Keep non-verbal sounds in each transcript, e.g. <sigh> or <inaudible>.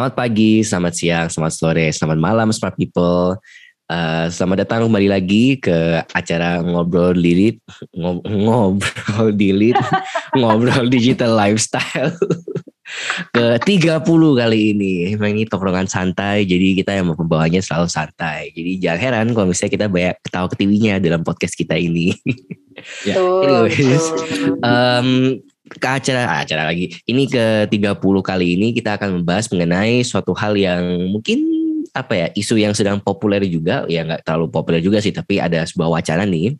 Selamat pagi, selamat siang, selamat sore, selamat malam smart people. Uh, selamat datang kembali lagi ke acara ngobrol dilit, ngob ngobrol dilit, <laughs> ngobrol digital lifestyle ke 30 kali ini. Memang ini tongkrongan santai, jadi kita yang membawanya selalu santai. Jadi jangan heran kalau misalnya kita banyak ketawa ketiwinya dalam podcast kita ini. Ya. <laughs> Anyways, um, ke acara acara lagi. Ini ke 30 kali ini kita akan membahas mengenai suatu hal yang mungkin apa ya isu yang sedang populer juga ya nggak terlalu populer juga sih tapi ada sebuah wacana nih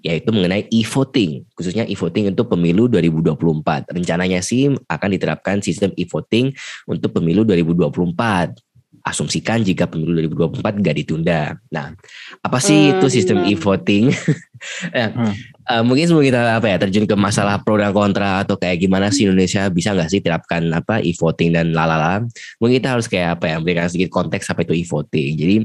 yaitu mengenai e-voting khususnya e-voting untuk pemilu 2024 rencananya sih akan diterapkan sistem e-voting untuk pemilu 2024 asumsikan jika pemilu 2024 gak ditunda. Nah, apa sih hmm, itu sistem e-voting? <laughs> ya, hmm. Uh, mungkin sebelum kita apa ya terjun ke masalah pro dan kontra atau kayak gimana sih Indonesia bisa nggak sih terapkan apa e-voting dan lalala? Mungkin kita harus kayak apa ya berikan sedikit konteks apa itu e-voting. Jadi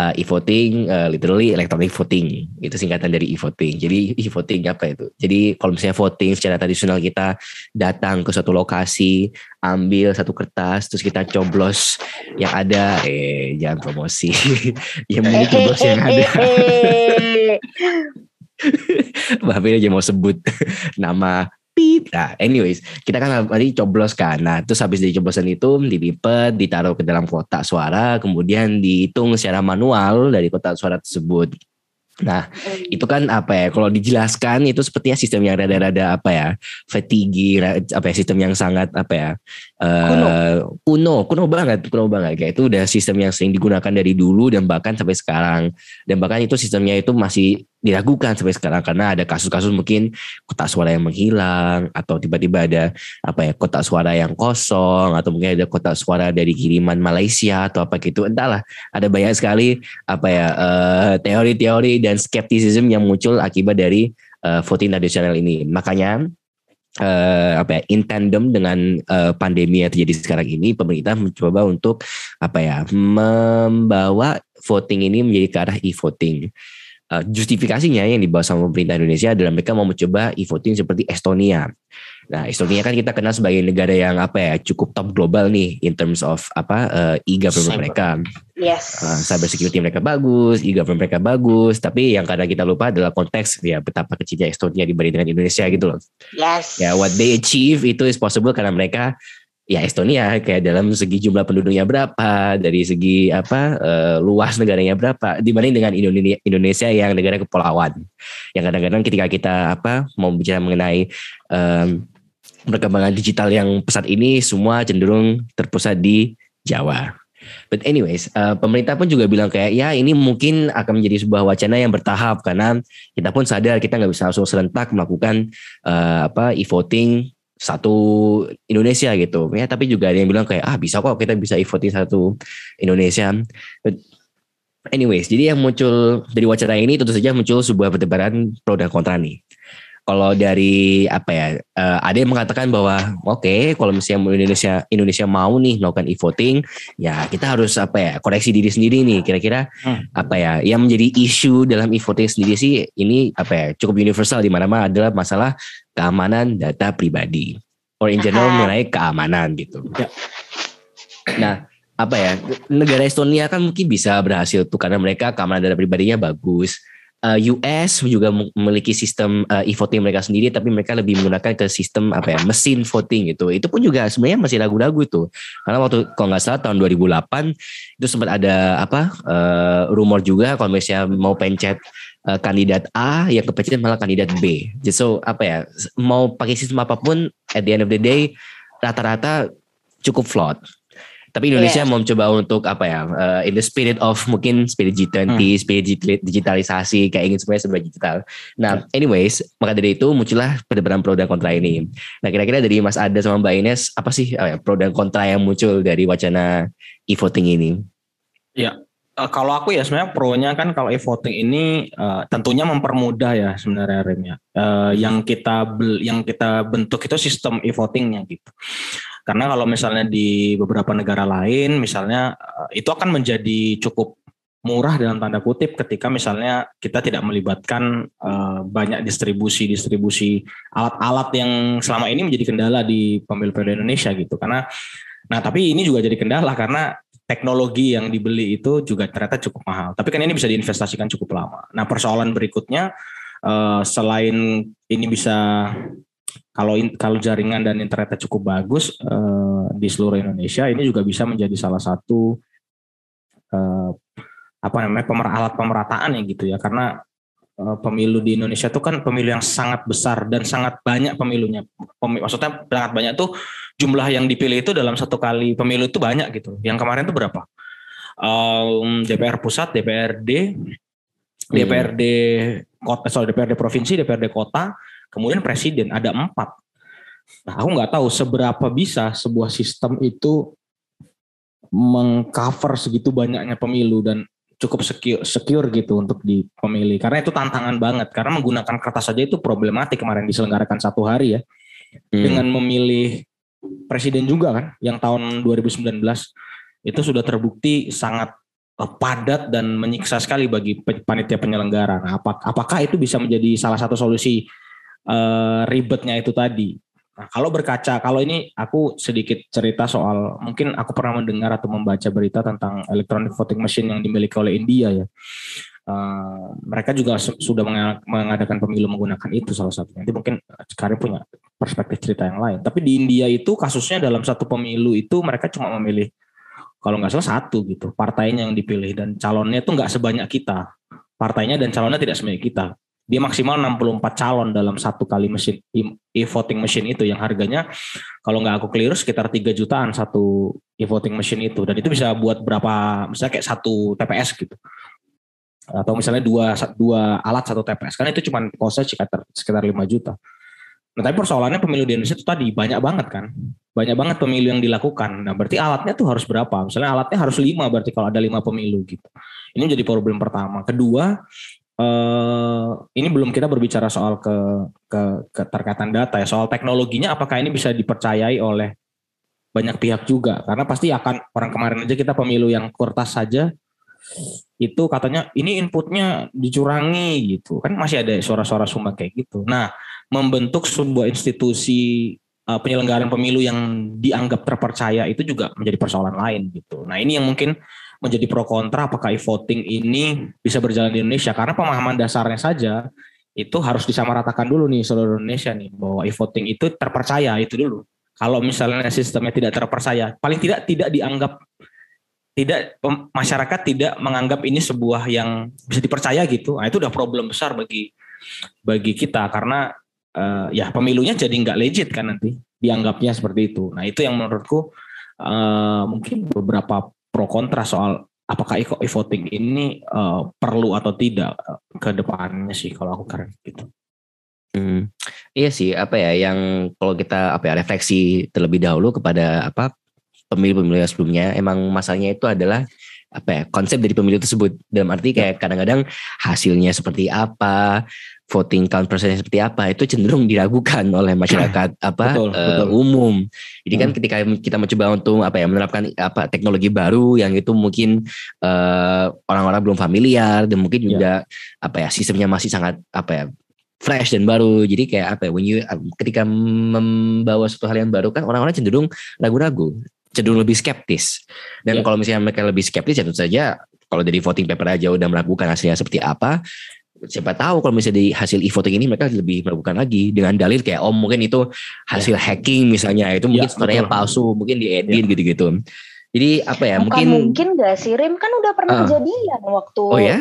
uh, e-voting uh, literally electronic voting itu singkatan dari e-voting jadi e-voting apa itu jadi kalau misalnya voting secara tradisional kita datang ke suatu lokasi ambil satu kertas terus kita coblos yang ada eh jangan promosi <laughs> yang mungkin coblos yang ada <laughs> <laughs> Mbak aja mau sebut <laughs> nama pip. Nah, anyways, kita kan tadi coblos kan. Nah, terus habis dari coblosan itu dilipat, ditaruh ke dalam kotak suara, kemudian dihitung secara manual dari kotak suara tersebut. Nah, itu kan apa ya? Kalau dijelaskan itu sepertinya sistem yang rada-rada apa ya? Fatigue, apa ya? Sistem yang sangat apa ya? Uh, kuno. kuno, banget, kuno banget. Kayak itu udah sistem yang sering digunakan dari dulu dan bahkan sampai sekarang. Dan bahkan itu sistemnya itu masih diragukan sampai sekarang karena ada kasus-kasus mungkin kotak suara yang menghilang atau tiba-tiba ada apa ya kotak suara yang kosong atau mungkin ada kotak suara dari kiriman Malaysia atau apa gitu entahlah ada banyak sekali apa ya uh, teori-teori dan skeptisism yang muncul akibat dari uh, voting tradisional ini makanya uh, apa ya in tandem dengan uh, pandemi yang terjadi sekarang ini pemerintah mencoba untuk apa ya membawa voting ini menjadi ke arah e-voting uh, justifikasinya yang dibawa sama pemerintah Indonesia adalah mereka mau mencoba e-voting seperti Estonia. Nah, Estonia kan kita kenal sebagai negara yang apa ya cukup top global nih in terms of apa uh, e-government mereka. Yes. Uh, cyber security mereka bagus, e-government mereka bagus, tapi yang kadang kita lupa adalah konteks ya betapa kecilnya Estonia dibanding dengan Indonesia gitu loh. Yes. Ya, what they achieve itu is possible karena mereka ya Estonia kayak dalam segi jumlah penduduknya berapa, dari segi apa uh, luas negaranya berapa dibanding dengan Indonesia yang negara kepulauan. Yang kadang-kadang ketika kita apa mau bicara mengenai um, perkembangan digital yang pesat ini semua cenderung terpusat di Jawa. But anyways, uh, pemerintah pun juga bilang kayak ya ini mungkin akan menjadi sebuah wacana yang bertahap karena kita pun sadar kita nggak bisa langsung serentak melakukan uh, apa e-voting satu Indonesia gitu. Ya tapi juga ada yang bilang kayak ah bisa kok kita bisa e-voting satu Indonesia. But anyways jadi yang muncul dari wacana ini tentu saja muncul sebuah perdebatan pro dan kontra nih kalau dari apa ya uh, ada yang mengatakan bahwa oke okay, kalau misalnya Indonesia Indonesia mau nih melakukan e-voting ya kita harus apa ya koreksi diri sendiri nih kira-kira hmm. apa ya yang menjadi isu dalam e-voting sendiri sih ini apa ya cukup universal di mana-mana adalah masalah keamanan data pribadi or in general mengenai keamanan gitu. Ya. Nah, apa ya negara Estonia kan mungkin bisa berhasil tuh karena mereka keamanan data pribadinya bagus. Eh, US juga memiliki sistem uh, e-voting mereka sendiri, tapi mereka lebih menggunakan ke sistem apa ya mesin voting gitu. Itu pun juga sebenarnya masih ragu-ragu tuh, karena waktu kalau nggak salah tahun 2008 itu sempat ada apa uh, rumor juga kalau misalnya mau pencet kandidat A yang kepencet malah kandidat B. Jadi so apa ya mau pakai sistem apa pun at the end of the day rata-rata cukup flawed. Tapi Indonesia yeah. mau mencoba untuk apa ya uh, in the spirit of mungkin spirit G20, hmm. spirit digitalisasi kayak ingin semuanya serba digital. Nah, anyways, maka dari itu muncullah perdebatan pro dan kontra ini. Nah, kira-kira dari Mas Ada sama Mbak Ines apa sih uh, pro dan kontra yang muncul dari wacana e-voting ini? Ya, Uh, kalau aku ya sebenarnya pro-nya kan kalau e-voting ini uh, tentunya mempermudah ya sebenarnya Rem ya. Uh, yang kita yang kita bentuk itu sistem e-votingnya gitu. Karena kalau misalnya di beberapa negara lain misalnya uh, itu akan menjadi cukup murah dalam tanda kutip ketika misalnya kita tidak melibatkan uh, banyak distribusi-distribusi alat-alat yang selama ini menjadi kendala di pemilu pemilu Indonesia gitu. Karena Nah, tapi ini juga jadi kendala karena teknologi yang dibeli itu juga ternyata cukup mahal. Tapi kan ini bisa diinvestasikan cukup lama. Nah, persoalan berikutnya uh, selain ini bisa kalau kalau jaringan dan internetnya cukup bagus uh, di seluruh Indonesia, ini juga bisa menjadi salah satu uh, apa namanya pemer alat pemerataan ya gitu ya. Karena uh, pemilu di Indonesia itu kan pemilu yang sangat besar dan sangat banyak pemilunya. Pem, maksudnya sangat banyak tuh jumlah yang dipilih itu dalam satu kali pemilu itu banyak gitu. Yang kemarin itu berapa? Um, DPR pusat, DPRD, DPRD kota, sorry DPRD provinsi, DPRD kota, kemudian presiden ada empat. Nah, aku nggak tahu seberapa bisa sebuah sistem itu mengcover segitu banyaknya pemilu dan cukup secure, secure gitu untuk di pemilih karena itu tantangan banget karena menggunakan kertas saja itu problematik kemarin diselenggarakan satu hari ya hmm. dengan memilih presiden juga kan yang tahun 2019 itu sudah terbukti sangat eh, padat dan menyiksa sekali bagi panitia penyelenggara. Nah, apakah itu bisa menjadi salah satu solusi uh, ribetnya itu tadi? Nah, kalau berkaca, kalau ini aku sedikit cerita soal mungkin aku pernah mendengar atau membaca berita tentang electronic voting machine yang dimiliki oleh India ya. Uh, mereka juga sudah mengadakan pemilu menggunakan itu salah satunya. Nanti mungkin sekarang punya perspektif cerita yang lain. Tapi di India itu kasusnya dalam satu pemilu itu mereka cuma memilih kalau nggak salah satu gitu partainya yang dipilih dan calonnya itu nggak sebanyak kita partainya dan calonnya tidak sebanyak kita dia maksimal 64 calon dalam satu kali mesin e-voting machine itu yang harganya kalau nggak aku keliru sekitar 3 jutaan satu e-voting machine itu dan itu bisa buat berapa misalnya kayak satu TPS gitu atau misalnya dua dua alat satu TPS kan itu cuma kosnya sekitar sekitar 5 juta Nah, tapi persoalannya pemilu di Indonesia itu tadi banyak banget kan, banyak banget pemilu yang dilakukan. Nah, berarti alatnya tuh harus berapa? Misalnya alatnya harus lima, berarti kalau ada lima pemilu gitu. Ini menjadi problem pertama. Kedua, eh, ini belum kita berbicara soal ke, ke keterkaitan data ya, soal teknologinya. Apakah ini bisa dipercayai oleh banyak pihak juga? Karena pasti akan orang kemarin aja kita pemilu yang kertas saja itu katanya ini inputnya dicurangi gitu kan masih ada suara-suara sumbang kayak gitu. Nah membentuk sebuah institusi uh, penyelenggaraan pemilu yang dianggap terpercaya itu juga menjadi persoalan lain gitu. Nah ini yang mungkin menjadi pro kontra apakah e-voting ini bisa berjalan di Indonesia karena pemahaman dasarnya saja itu harus disamaratakan dulu nih seluruh Indonesia nih bahwa e-voting itu terpercaya itu dulu. Kalau misalnya sistemnya tidak terpercaya, paling tidak tidak dianggap tidak masyarakat tidak menganggap ini sebuah yang bisa dipercaya gitu. Nah, itu udah problem besar bagi bagi kita karena uh, ya pemilunya jadi nggak legit kan nanti dianggapnya seperti itu. Nah itu yang menurutku uh, mungkin beberapa pro kontra soal apakah e-voting ini uh, perlu atau tidak ke depannya sih kalau aku keren gitu. Hmm, iya sih apa ya yang kalau kita apa ya refleksi terlebih dahulu kepada apa pemilu-pemilu sebelumnya emang masalahnya itu adalah apa ya konsep dari pemilu tersebut. Dalam arti kayak kadang-kadang hasilnya seperti apa voting count prosesnya seperti apa itu cenderung diragukan <laughs> oleh masyarakat <clears throat> apa betul, uh, betul. umum. Jadi kan hmm. ketika kita mencoba untuk apa ya menerapkan apa teknologi baru yang itu mungkin eh, orang-orang belum familiar dan mungkin juga yeah. apa ya sistemnya masih sangat apa ya fresh dan baru. Jadi kayak apa ya when you ketika membawa suatu hal yang baru kan orang-orang cenderung ragu-ragu, cenderung lebih skeptis. Dan yeah. kalau misalnya mereka lebih skeptis ya tentu saja kalau dari voting paper aja udah meragukan hasilnya seperti apa, siapa tahu kalau misalnya di hasil e-voting ini mereka lebih melakukan lagi dengan dalil kayak oh mungkin itu hasil ya. hacking misalnya itu mungkin ya, sebenarnya palsu mungkin diedit ya. gitu-gitu jadi apa ya Bukan mungkin mungkin gak sih Rim kan udah pernah uh. kejadian waktu oh ya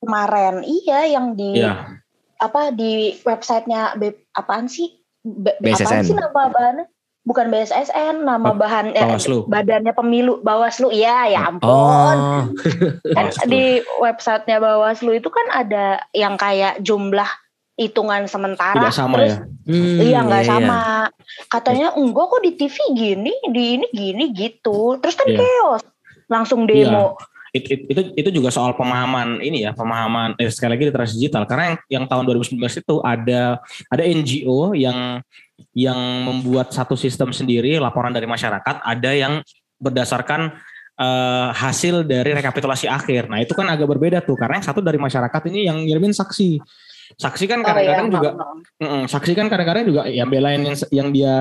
kemarin iya yang di ya. apa di websitenya apaan sih B, apaan sih nama bahannya bukan BSSN nama oh, bahan eh, badannya pemilu Bawaslu. Iya ya ampun. Oh. <laughs> kan di websitenya Bawaslu itu kan ada yang kayak jumlah hitungan sementara. Tidak sama terus, ya? Hmm, iya nggak iya, sama. Katanya enggak kok di TV gini di ini gini gitu. Terus kan iya. chaos. Langsung demo. iya. It, it, itu itu juga soal pemahaman ini ya pemahaman eh, sekali lagi literasi digital karena yang yang tahun 2019 itu ada ada NGO yang yang membuat satu sistem sendiri laporan dari masyarakat, ada yang berdasarkan uh, hasil dari rekapitulasi akhir. Nah itu kan agak berbeda tuh karena yang satu dari masyarakat ini yang ngirimin saksi. Saksi kan kadang-kadang oh, iya, juga, mm, saksi kan kadang-kadang juga ya belain yang, yang dia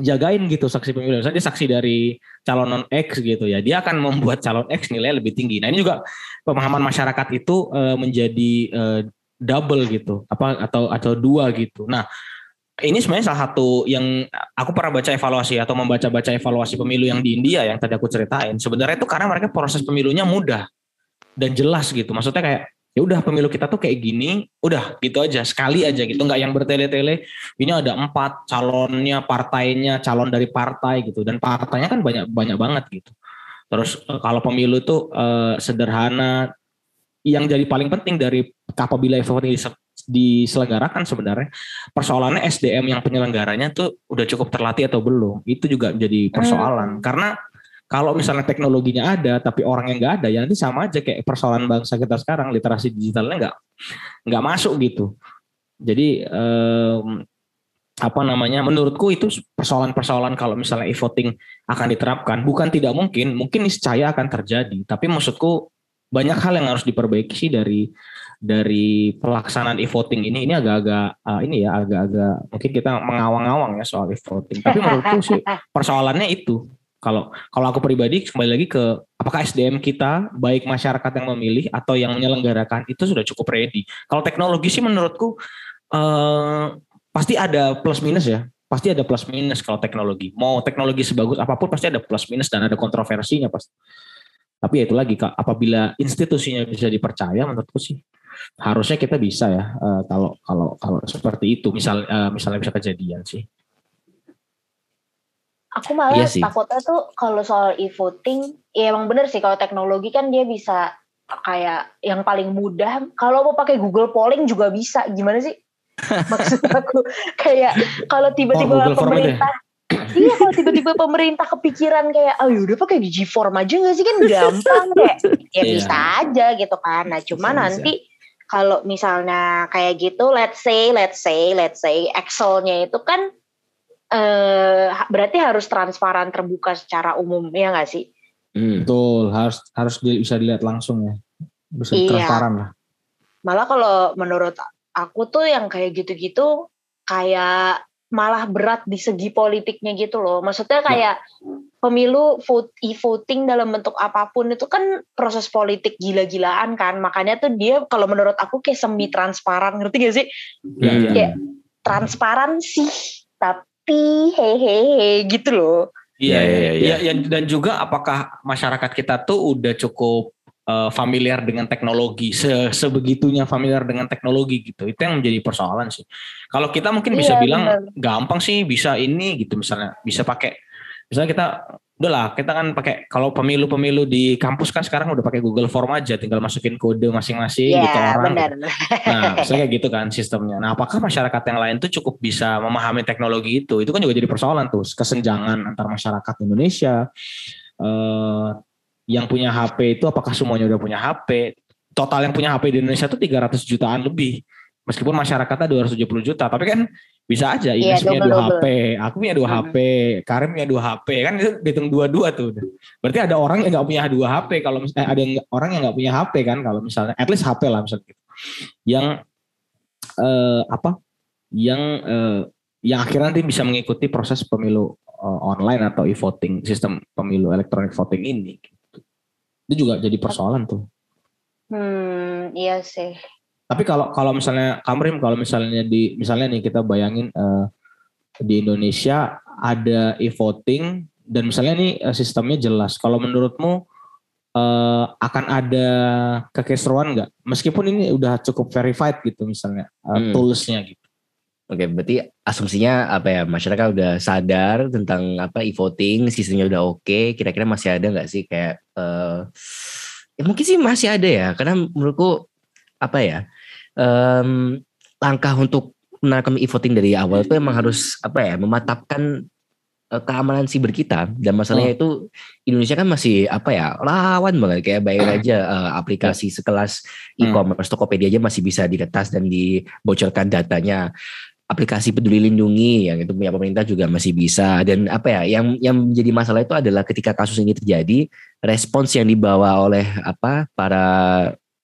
jagain gitu saksi pemilu. Misalnya dia saksi dari calon non X gitu ya, dia akan membuat calon X nilai lebih tinggi. Nah ini juga pemahaman masyarakat itu uh, menjadi uh, double gitu, apa atau atau dua gitu. Nah ini sebenarnya salah satu yang aku pernah baca evaluasi atau membaca-baca evaluasi pemilu yang di India yang tadi aku ceritain. Sebenarnya itu karena mereka proses pemilunya mudah dan jelas gitu. Maksudnya kayak ya udah pemilu kita tuh kayak gini, udah gitu aja sekali aja gitu, nggak yang bertele-tele. Ini ada empat calonnya, partainya, calon dari partai gitu, dan partainya kan banyak banyak banget gitu. Terus eh, kalau pemilu tuh uh, sederhana, yang jadi paling penting dari apabila voting diselenggarakan sebenarnya persoalannya SDM yang penyelenggaranya tuh udah cukup terlatih atau belum itu juga jadi persoalan hmm. karena kalau misalnya teknologinya ada tapi orang yang nggak ada ya nanti sama aja kayak persoalan bangsa kita sekarang literasi digitalnya nggak nggak masuk gitu. Jadi um, apa namanya menurutku itu persoalan-persoalan kalau misalnya e-voting akan diterapkan bukan tidak mungkin mungkin niscaya akan terjadi. Tapi maksudku banyak hal yang harus diperbaiki sih dari dari pelaksanaan e-voting ini. Ini agak-agak uh, ini ya agak-agak mungkin kita mengawang-awang ya soal e-voting. Tapi menurutku sih <laughs> persoalannya itu kalau kalau aku pribadi kembali lagi ke apakah SDM kita baik masyarakat yang memilih atau yang menyelenggarakan itu sudah cukup ready. Kalau teknologi sih menurutku eh, pasti ada plus minus ya. Pasti ada plus minus kalau teknologi. Mau teknologi sebagus apa pun pasti ada plus minus dan ada kontroversinya pasti. Tapi ya itu lagi apabila institusinya bisa dipercaya menurutku sih harusnya kita bisa ya uh, kalau kalau kalau seperti itu misal uh, misalnya bisa kejadian sih. Aku malah iya takutnya tuh kalau soal e-voting, ya emang bener sih kalau teknologi kan dia bisa kayak yang paling mudah. Kalau mau pakai Google Polling juga bisa. Gimana sih? <laughs> Maksud aku kayak kalau tiba-tiba oh, pemerintah iya kalau tiba-tiba pemerintah kepikiran kayak oh udah pakai G form aja gak sih kan gampang kayak <laughs> ya yeah. bisa aja gitu kan nah cuma bisa, nanti kalau misalnya kayak gitu let's say let's say let's say Excelnya itu kan eh, berarti harus transparan terbuka secara umum ya nggak sih? Hmm. Betul, harus harus bisa dilihat langsung ya, bisa iya. transparan lah. Malah kalau menurut aku tuh yang kayak gitu-gitu kayak malah berat di segi politiknya gitu loh. Maksudnya ya. kayak ya. pemilu vote, e-voting dalam bentuk apa pun itu kan proses politik gila-gilaan kan. Makanya tuh dia kalau menurut aku kayak semi transparan, ngerti gak sih? Ya, ya. Kayak transparan sih, tapi happy hehehe gitu loh iya iya iya, iya. Ya, dan juga apakah masyarakat kita tuh udah cukup uh, familiar dengan teknologi se sebegitunya familiar dengan teknologi gitu itu yang menjadi persoalan sih kalau kita mungkin bisa iya, bilang bener. gampang sih bisa ini gitu misalnya bisa pakai misalnya kita udahlah kita kan pakai kalau pemilu-pemilu di kampus kan sekarang udah pakai Google Form aja tinggal masukin kode masing-masing yeah, gitu orang. benar. nah misalnya kayak gitu kan sistemnya. Nah apakah masyarakat yang lain tuh cukup bisa memahami teknologi itu? Itu kan juga jadi persoalan tuh kesenjangan antar masyarakat Indonesia. Eh, yang punya HP itu apakah semuanya udah punya HP total yang punya HP di Indonesia tuh 300 jutaan lebih meskipun masyarakatnya 270 juta tapi kan bisa aja ini iya, punya dua HP aku punya dua HP Karim punya dua HP kan itu dihitung dua-dua tuh berarti ada orang yang nggak punya dua HP kalau misalnya eh, ada yang, orang yang nggak punya HP kan kalau misalnya at least HP lah misalnya gitu. Yang eh, apa yang eh, yang akhirnya nanti bisa mengikuti proses pemilu uh, online atau e-voting sistem pemilu elektronik voting ini gitu. itu juga jadi persoalan tuh. Hmm iya sih tapi kalau kalau misalnya Kamrim kalau misalnya di misalnya nih kita bayangin uh, di Indonesia ada e-voting dan misalnya nih uh, sistemnya jelas. Kalau menurutmu uh, akan ada kekeseruan nggak? Meskipun ini udah cukup verified gitu misalnya uh, hmm. toolsnya gitu. Oke, berarti asumsinya apa ya masyarakat udah sadar tentang apa e-voting, sistemnya udah oke. Kira-kira masih ada nggak sih kayak uh, ya mungkin sih masih ada ya, karena menurutku apa ya um, langkah untuk menerapkan e-voting dari awal itu emang harus apa ya mematapkan uh, keamanan siber kita dan masalahnya oh. itu Indonesia kan masih apa ya lawan banget kayak bayangin hmm. aja uh, aplikasi ya. sekelas hmm. e-commerce Tokopedia aja masih bisa diretas dan dibocorkan datanya aplikasi peduli lindungi yang itu punya pemerintah juga masih bisa dan apa ya yang yang menjadi masalah itu adalah ketika kasus ini terjadi respons yang dibawa oleh apa para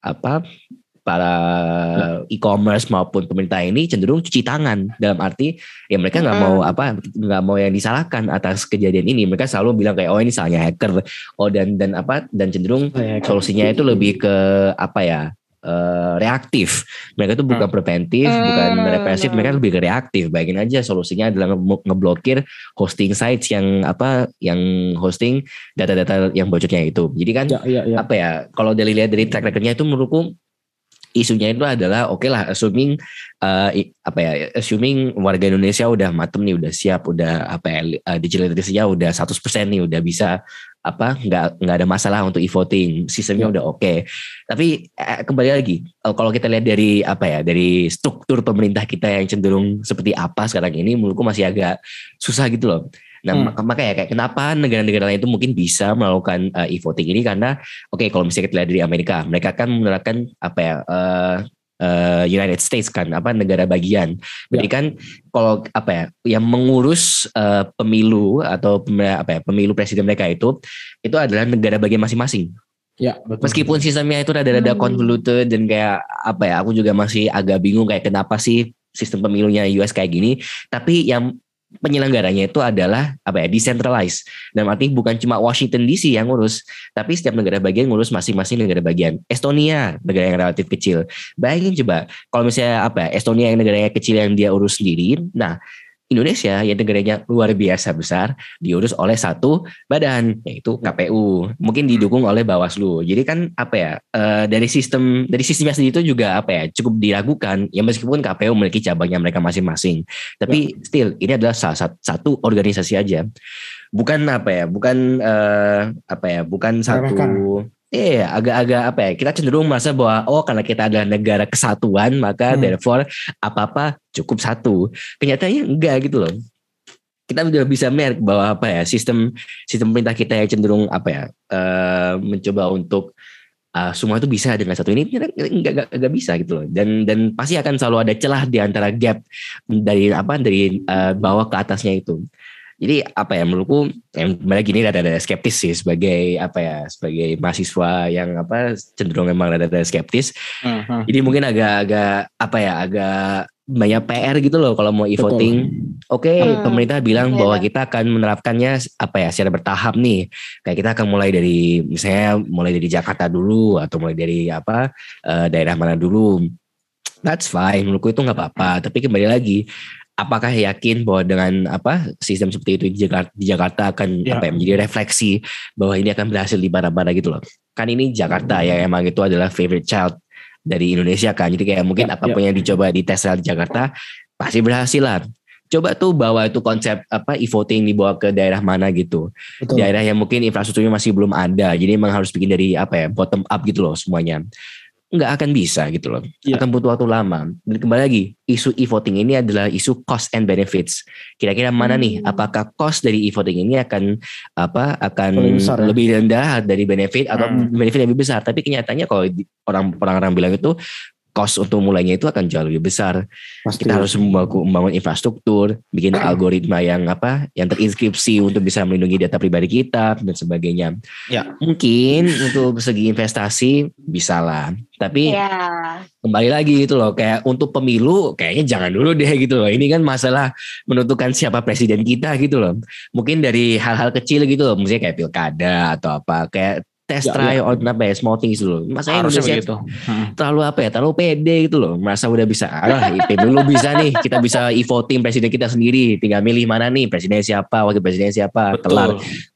apa para e-commerce maupun pemerintah ini cenderung cuci tangan dalam arti ya mereka nggak mau apa nggak mau yang disalahkan atas kejadian ini mereka selalu bilang kayak oh ini salahnya hacker oh dan dan apa dan cenderung oh, solusinya itu lebih ke apa ya uh, reaktif. Mereka itu bukan hmm. preventif, hmm. bukan represif, mereka lebih ke reaktif. Bayangin aja solusinya adalah ngeblokir hosting sites yang apa yang hosting data-data yang bocornya itu. Jadi kan ya, ya, ya. apa ya? Kalau dari lihat dari track recordnya itu menurutku isunya itu adalah oke okay lah assuming uh, apa ya assuming warga Indonesia udah matem nih udah siap udah apa ya uh, digital literacy-nya udah 100% nih udah bisa apa nggak nggak ada masalah untuk e-voting sistemnya ya. udah oke okay. tapi eh, kembali lagi eh, kalau kita lihat dari apa ya dari struktur pemerintah kita yang cenderung seperti apa sekarang ini menurutku masih agak susah gitu loh Nah, hmm. makanya kayak kenapa negara-negara lain itu mungkin bisa melakukan uh, e-voting ini karena oke okay, kalau misalnya kita lihat dari Amerika, mereka kan menerapkan apa ya uh, uh, United States kan apa negara bagian. Berarti ya. kan kalau apa ya yang mengurus uh, pemilu atau apa ya pemilu presiden mereka itu itu adalah negara bagian masing-masing. Ya, betul. Meskipun sistemnya itu rada-rada hmm. convoluted dan kayak apa ya, aku juga masih agak bingung kayak kenapa sih sistem pemilunya US kayak gini. Tapi yang penyelenggaranya itu adalah apa ya decentralized. Dan arti bukan cuma Washington DC yang ngurus tapi setiap negara bagian ngurus masing-masing negara bagian. Estonia negara yang relatif kecil. Bayangin coba kalau misalnya apa ya, Estonia yang negaranya kecil yang dia urus sendiri nah Indonesia yang negaranya luar biasa besar diurus oleh satu badan yaitu KPU mungkin didukung oleh Bawaslu. Jadi kan apa ya uh, dari sistem dari sistemnya sendiri itu juga apa ya cukup diragukan. Ya meskipun KPU memiliki cabangnya mereka masing-masing. Tapi ya. still ini adalah salah satu, satu organisasi aja. Bukan apa ya bukan uh, apa ya bukan satu Iya, agak-agak apa ya? Kita cenderung merasa bahwa oh karena kita adalah negara kesatuan, maka hmm. therefore apa-apa cukup satu. Kenyataannya enggak gitu loh. Kita udah bisa merk bahwa apa ya sistem sistem pemerintah kita yang cenderung apa ya uh, mencoba untuk uh, semua itu bisa dengan satu ini enggak, enggak, enggak bisa gitu loh. Dan dan pasti akan selalu ada celah di antara gap dari apa dari uh, bawah ke atasnya itu. Jadi apa ya menurutku yang kembali gini ada ada skeptis sih sebagai apa ya sebagai mahasiswa yang apa cenderung memang ada ada skeptis. Uh-huh. Jadi mungkin agak-agak apa ya agak banyak PR gitu loh kalau mau e-voting. Oke, okay, hmm. pemerintah bilang yeah. bahwa kita akan menerapkannya apa ya secara bertahap nih. Kayak kita akan mulai dari misalnya mulai dari Jakarta dulu atau mulai dari apa uh, daerah mana dulu. That's fine, menurutku itu nggak apa-apa. Tapi kembali lagi, apakah yakin bahwa dengan apa sistem seperti itu di Jakarta, di Jakarta akan ya. apa ya, menjadi refleksi bahwa ini akan berhasil di mana-mana gitu loh. Kan ini Jakarta ya emang itu adalah favorite child dari Indonesia kan. Jadi kayak mungkin ya, apa pun ya. yang dicoba di tes di Jakarta pasti berhasil lah. Coba tuh bawa itu konsep apa e-voting dibawa ke daerah mana gitu. Betul. Daerah yang mungkin infrastrukturnya masih belum ada. Jadi emang harus bikin dari apa ya bottom up gitu loh semuanya nggak akan bisa gitu loh. Yeah. Akan butuh waktu lama. Dan kembali lagi, isu e-voting ini adalah isu cost and benefits. Kira-kira mana hmm. nih? Apakah cost dari e-voting ini akan apa? Akan besar, ya? lebih rendah dari benefit atau hmm. benefit lebih besar? Tapi kenyataannya kalau orang orang-orang bilang itu cost untuk mulainya itu akan jauh lebih besar. Pasti. Kita harus membangun infrastruktur, bikin algoritma yang apa, yang terinskripsi untuk bisa melindungi data pribadi kita dan sebagainya. Ya. Mungkin untuk segi investasi bisa lah, tapi ya. kembali lagi itu loh, kayak untuk pemilu kayaknya jangan dulu deh gitu loh. Ini kan masalah menentukan siapa presiden kita gitu loh. Mungkin dari hal-hal kecil gitu loh, misalnya kayak pilkada atau apa, kayak test ya, try ya. on apa ya small things dulu. Masa Harusnya Indonesia begitu. Hmm. terlalu apa ya? Terlalu pede gitu loh. Merasa udah bisa. Ah, dulu bisa nih. Kita bisa e-voting presiden kita sendiri. Tinggal milih mana nih presiden siapa, wakil presiden siapa, Betul. kelar.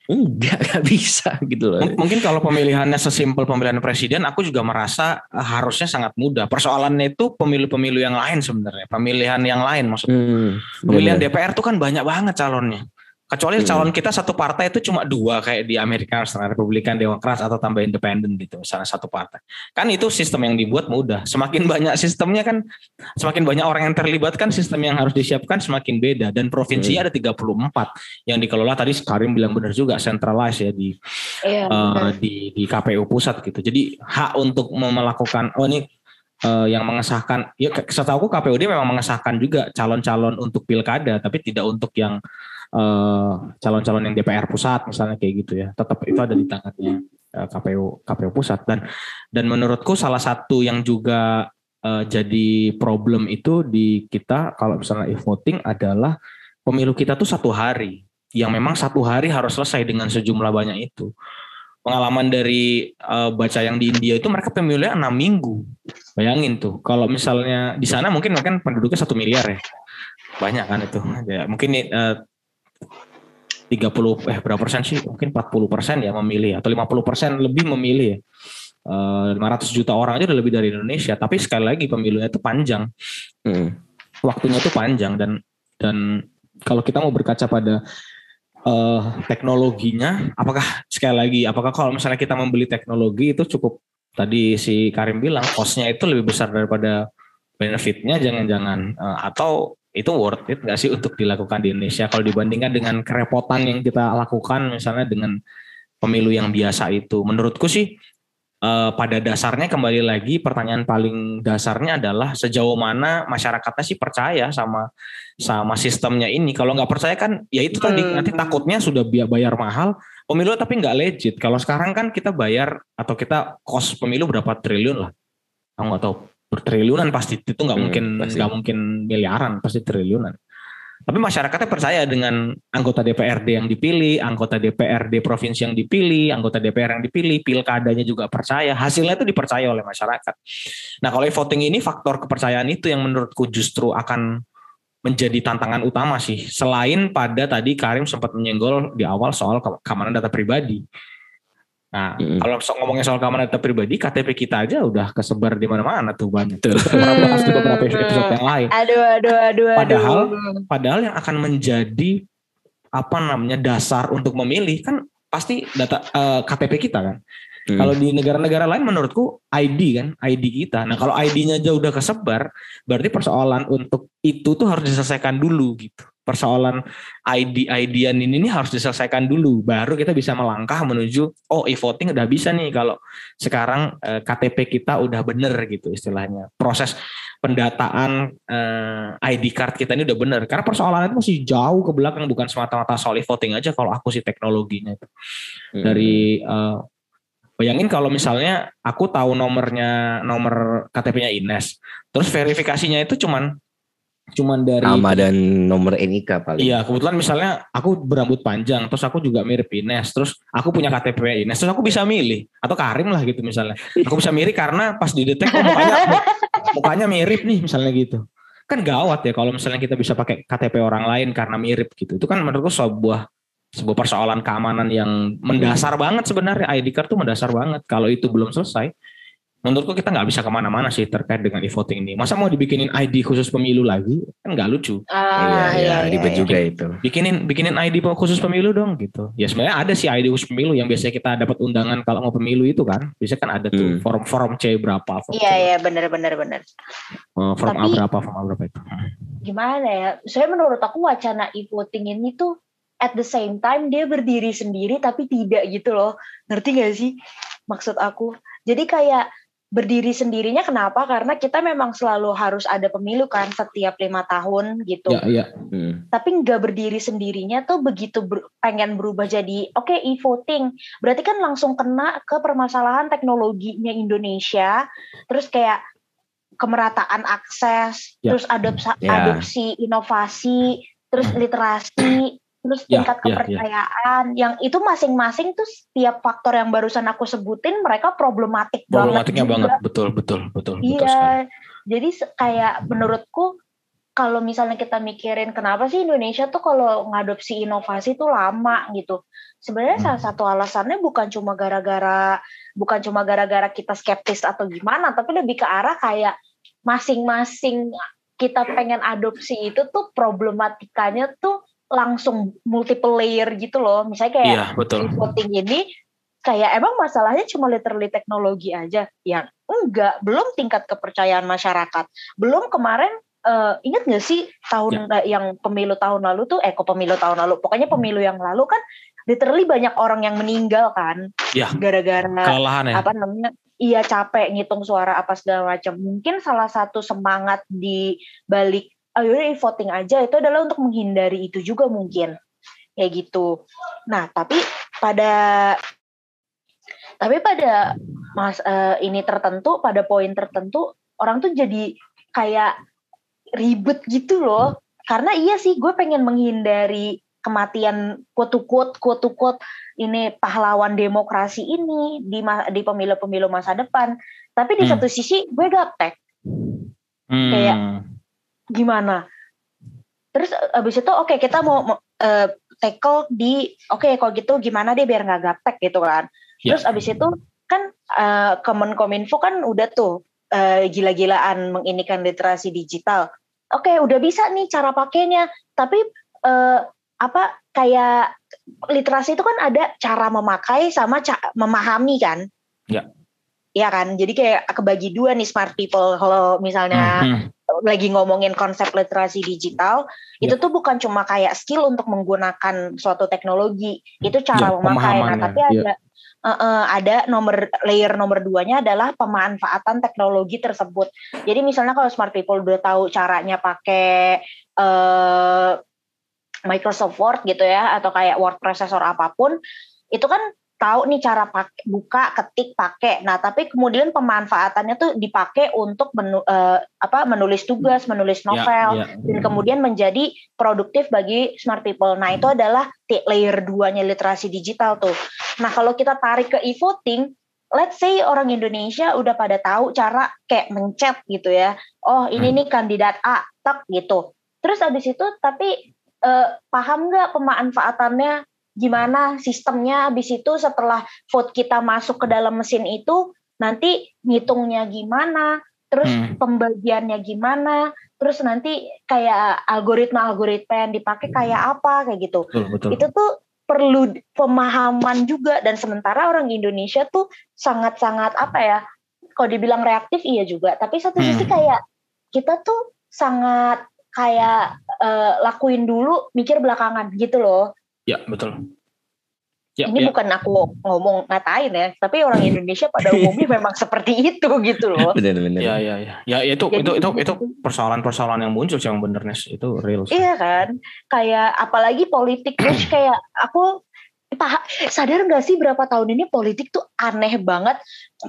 Enggak, enggak bisa gitu loh. mungkin kalau pemilihannya sesimpel pemilihan presiden, aku juga merasa eh, harusnya sangat mudah. Persoalannya itu pemilu-pemilu yang lain sebenarnya. Pemilihan yang lain maksudnya. Hmm, pemilihan DPR tuh kan banyak banget calonnya. Kecuali hmm. calon kita satu partai itu cuma dua kayak di Amerika Serikat Republikan Demokrat atau tambah independen gitu misalnya satu partai. Kan itu sistem yang dibuat mudah. Semakin banyak sistemnya kan semakin banyak orang yang terlibat kan sistem yang harus disiapkan semakin beda dan provinsi hmm. ada 34 yang dikelola tadi Karim bilang benar juga centralized ya di iya, uh, di di KPU pusat gitu. Jadi hak untuk melakukan oh ini uh, yang mengesahkan ya setahu KPUD memang mengesahkan juga calon-calon untuk pilkada tapi tidak untuk yang eh, calon-calon yang DPR pusat misalnya kayak gitu ya. Tetap itu ada di tangannya uh, KPU KPU pusat. Dan dan menurutku salah satu yang juga uh, jadi problem itu di kita kalau misalnya e-voting adalah pemilu kita tuh satu hari. Yang memang satu hari harus selesai dengan sejumlah banyak itu pengalaman dari uh, baca yang di India itu mereka pemilunya enam minggu. Bayangin tuh, kalau misalnya di sana mungkin mungkin penduduknya satu miliar ya, banyak kan itu. Ya, mungkin uh, 30 eh berapa persen sih? Mungkin 40 persen ya memilih atau 50 persen lebih memilih ya. Uh, 500 juta orang aja udah lebih dari Indonesia. Tapi sekali lagi pemilunya itu panjang, hmm. waktunya itu panjang dan dan kalau kita mau berkaca pada uh, teknologinya apakah sekali lagi apakah kalau misalnya kita membeli teknologi itu cukup tadi si Karim bilang costnya itu lebih besar daripada benefitnya jangan-jangan uh, atau itu worth it nggak sih untuk dilakukan di Indonesia? Kalau dibandingkan dengan kerepotan yang kita lakukan misalnya dengan pemilu yang biasa itu. Menurutku sih uh, pada dasarnya kembali lagi pertanyaan paling dasarnya adalah sejauh mana masyarakatnya sih percaya sama sama sistemnya ini. Kalau nggak percaya kan ya itu tadi hmm. nanti takutnya sudah bayar mahal pemilu tapi nggak legit. Kalau sekarang kan kita bayar atau kita kos pemilu berapa triliun lah. Aku nggak tahu bertriliunan pasti itu nggak hmm, mungkin nggak mungkin miliaran pasti triliunan. Tapi masyarakatnya percaya dengan anggota DPRD yang dipilih, anggota DPRD provinsi yang dipilih, anggota DPR yang dipilih, pilkadanya juga percaya, hasilnya itu dipercaya oleh masyarakat. Nah kalau voting ini faktor kepercayaan itu yang menurutku justru akan menjadi tantangan utama sih. Selain pada tadi Karim sempat menyenggol di awal soal keamanan data pribadi. Nah, hmm. kalau so ngomongin soal keamanan data pribadi, KTP kita aja udah kesebar di mana-mana tuh banyak. Bahas di beberapa episode yang lain. Aduh, aduh, aduh, padahal, aduh. Padahal yang akan menjadi apa namanya dasar untuk memilih kan pasti data uh, eh, KTP kita kan. Hmm. Kalau di negara-negara lain menurutku ID kan, ID kita. Nah kalau ID-nya aja udah kesebar, berarti persoalan untuk itu tuh harus diselesaikan dulu gitu persoalan ID IDan ini, ini harus diselesaikan dulu. Baru kita bisa melangkah menuju oh e-voting udah bisa nih kalau sekarang eh, KTP kita udah bener gitu istilahnya. Proses pendataan eh, ID card kita ini udah bener. Karena persoalan itu masih jauh ke belakang bukan semata-mata soal e-voting aja kalau aku sih teknologinya itu. Hmm. dari eh, bayangin kalau misalnya aku tahu nomornya nomor KTP-nya Ines terus verifikasinya itu cuman cuman dari nama dan nomor NIK paling. Iya, kebetulan misalnya aku berambut panjang, terus aku juga mirip Ines, terus aku punya KTP Ines, terus aku bisa milih atau Karim lah gitu misalnya. Aku bisa milih karena pas didetek oh, mukanya <laughs> mukanya mirip nih misalnya gitu. Kan gawat ya kalau misalnya kita bisa pakai KTP orang lain karena mirip gitu. Itu kan menurutku sebuah sebuah persoalan keamanan yang mendasar banget sebenarnya ID card tuh mendasar banget kalau itu belum selesai menurutku kita nggak bisa ke mana-mana sih terkait dengan e-voting ini. Masa mau dibikinin ID khusus pemilu lagi? Kan nggak lucu. Ah, iya, iya, iya, ribet iya. juga itu. Bikinin bikinin ID khusus pemilu dong gitu. Ya sebenarnya ada sih ID khusus pemilu yang biasanya kita dapat undangan kalau mau pemilu itu kan. Biasanya kan ada tuh hmm. form form C berapa. Form iya, iya, benar benar benar. Uh, form Tapi, A berapa, form A berapa itu. Gimana ya? Saya menurut aku wacana e-voting ini tuh at the same time dia berdiri sendiri tapi tidak gitu loh. Ngerti gak sih maksud aku? Jadi kayak berdiri sendirinya kenapa? Karena kita memang selalu harus ada pemilu kan setiap lima tahun gitu. Ya, ya. Hmm. Tapi nggak berdiri sendirinya tuh begitu ber, pengen berubah jadi oke okay, e-voting. Berarti kan langsung kena ke permasalahan teknologinya Indonesia. Terus kayak kemerataan akses, ya. terus adopsi, ya. adopsi inovasi, terus literasi terus ya, tingkat ya, kepercayaan ya. yang itu masing-masing tuh setiap faktor yang barusan aku sebutin mereka problematik problematiknya banget, banget. Betul betul betul iya. betul jadi kayak menurutku kalau misalnya kita mikirin kenapa sih Indonesia tuh kalau ngadopsi inovasi tuh lama gitu. Sebenarnya hmm. salah satu alasannya bukan cuma gara-gara bukan cuma gara-gara kita skeptis atau gimana tapi lebih ke arah kayak masing-masing kita pengen adopsi itu tuh problematikanya tuh langsung multiple layer gitu loh. Misalnya kayak iya, betul. voting ini kayak emang masalahnya cuma literally teknologi aja yang enggak belum tingkat kepercayaan masyarakat belum kemarin uh, ingat nggak sih tahun ya. yang pemilu tahun lalu tuh eh kok pemilu tahun lalu pokoknya pemilu yang lalu kan literally banyak orang yang meninggal kan ya. gara-gara ya. apa namanya iya capek ngitung suara apa segala macam mungkin salah satu semangat di balik ayo oh, voting aja itu adalah untuk menghindari itu juga mungkin kayak gitu. Nah tapi pada Tapi pada mas uh, ini tertentu, pada poin tertentu orang tuh jadi kayak ribet gitu loh. Karena iya sih gue pengen menghindari kematian quote quote quote ini pahlawan demokrasi ini di di pemilu-pemilu masa depan. Tapi di hmm. satu sisi gue gaptek. Hmm. Kayak gimana? Terus abis itu oke okay, kita mau uh, tackle di oke okay, kalau gitu gimana deh biar nggak gaptek gitu kan. Yeah. Terus abis itu kan uh, Kemenkominfo kan udah tuh uh, gila-gilaan menginikan literasi digital. Oke, okay, udah bisa nih cara pakainya. Tapi uh, apa kayak literasi itu kan ada cara memakai sama ca memahami kan? Ya. Iya kan, jadi kayak kebagi dua nih smart people kalau misalnya hmm, hmm. Lagi ngomongin konsep literasi digital, ya. itu tuh bukan cuma kayak skill untuk menggunakan suatu teknologi, itu cara ya, memakai. Nah, tapi ya. ada uh, uh, ada nomor layer nomor duanya adalah pemanfaatan teknologi tersebut. Jadi misalnya kalau smart people udah tahu caranya pakai uh, Microsoft Word gitu ya atau kayak word processor apa pun itu kan tahu nih cara pakai buka ketik pakai. Nah tapi kemudian pemanfaatannya tuh dipakai untuk menu, uh, apa menulis tugas menulis ya, novel yeah, yeah. dan kemudian menjadi produktif bagi smart people. Nah itu adalah layer duanya literasi digital tuh. Nah kalau kita tarik ke e-voting let's say orang Indonesia udah pada tahu cara kayak mencet gitu ya. Oh ini hmm. nih kandidat A tak gitu. Terus abis itu tapi uh, paham nggak pemanfaatannya gimana sistemnya? Habis itu setelah vote kita masuk ke dalam mesin itu nanti ngitungnya gimana? Terus hmm. pembagiannya gimana? Terus nanti kayak algoritma-algoritma yang dipakai kayak apa kayak gitu. Betul, betul. itu tuh perlu pemahaman juga. Dan sementara orang Indonesia tuh sangat-sangat apa ya kalau dibilang reaktif iya juga. Tapi satu hmm. sisi kayak kita tuh sangat kayak uh, lakuin dulu mikir belakangan gitu loh ya betul Ya, ini ya. bukan aku ngomong ngatain ya, tapi orang Indonesia pada umumnya memang seperti itu gitu loh. <laughs> Benar-benar. Ya, ya, ya. Ya itu Jadi, itu itu itu persoalan-persoalan yang muncul yang bener itu real. Iya kan, kayak apalagi politik terus <clears throat> kayak aku Pak sadar nggak sih berapa tahun ini politik tuh aneh banget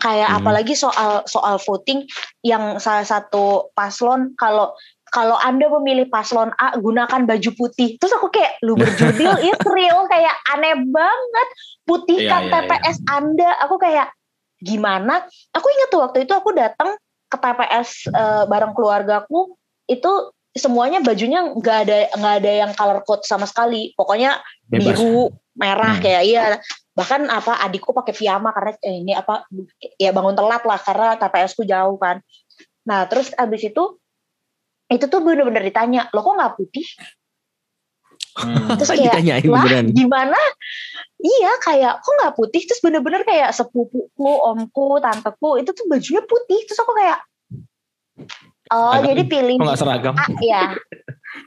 kayak hmm. apalagi soal soal voting yang salah satu paslon kalau kalau Anda memilih paslon A gunakan baju putih. Terus aku kayak lu berjudil is <laughs> real kayak aneh banget. Putihkan yeah, yeah, TPS yeah. Anda. Aku kayak gimana? Aku ingat tuh waktu itu aku datang ke TPS uh, eh, bareng keluargaku itu semuanya bajunya nggak ada nggak ada yang color code sama sekali. Pokoknya Bebas. biru, merah hmm. kayak iya bahkan apa adikku pakai piyama karena eh, ini apa ya bangun telat lah karena TPS ku jauh kan. Nah, terus abis itu itu tuh bener-bener ditanya lo kok nggak putih? Hmm. terus kayak Wah, gimana? Iya kayak kok nggak putih? Terus bener-bener kayak sepupuku omku tanteku itu tuh bajunya putih. Terus aku kayak oh Agak, jadi pilih kok gak seragam? Ah, ya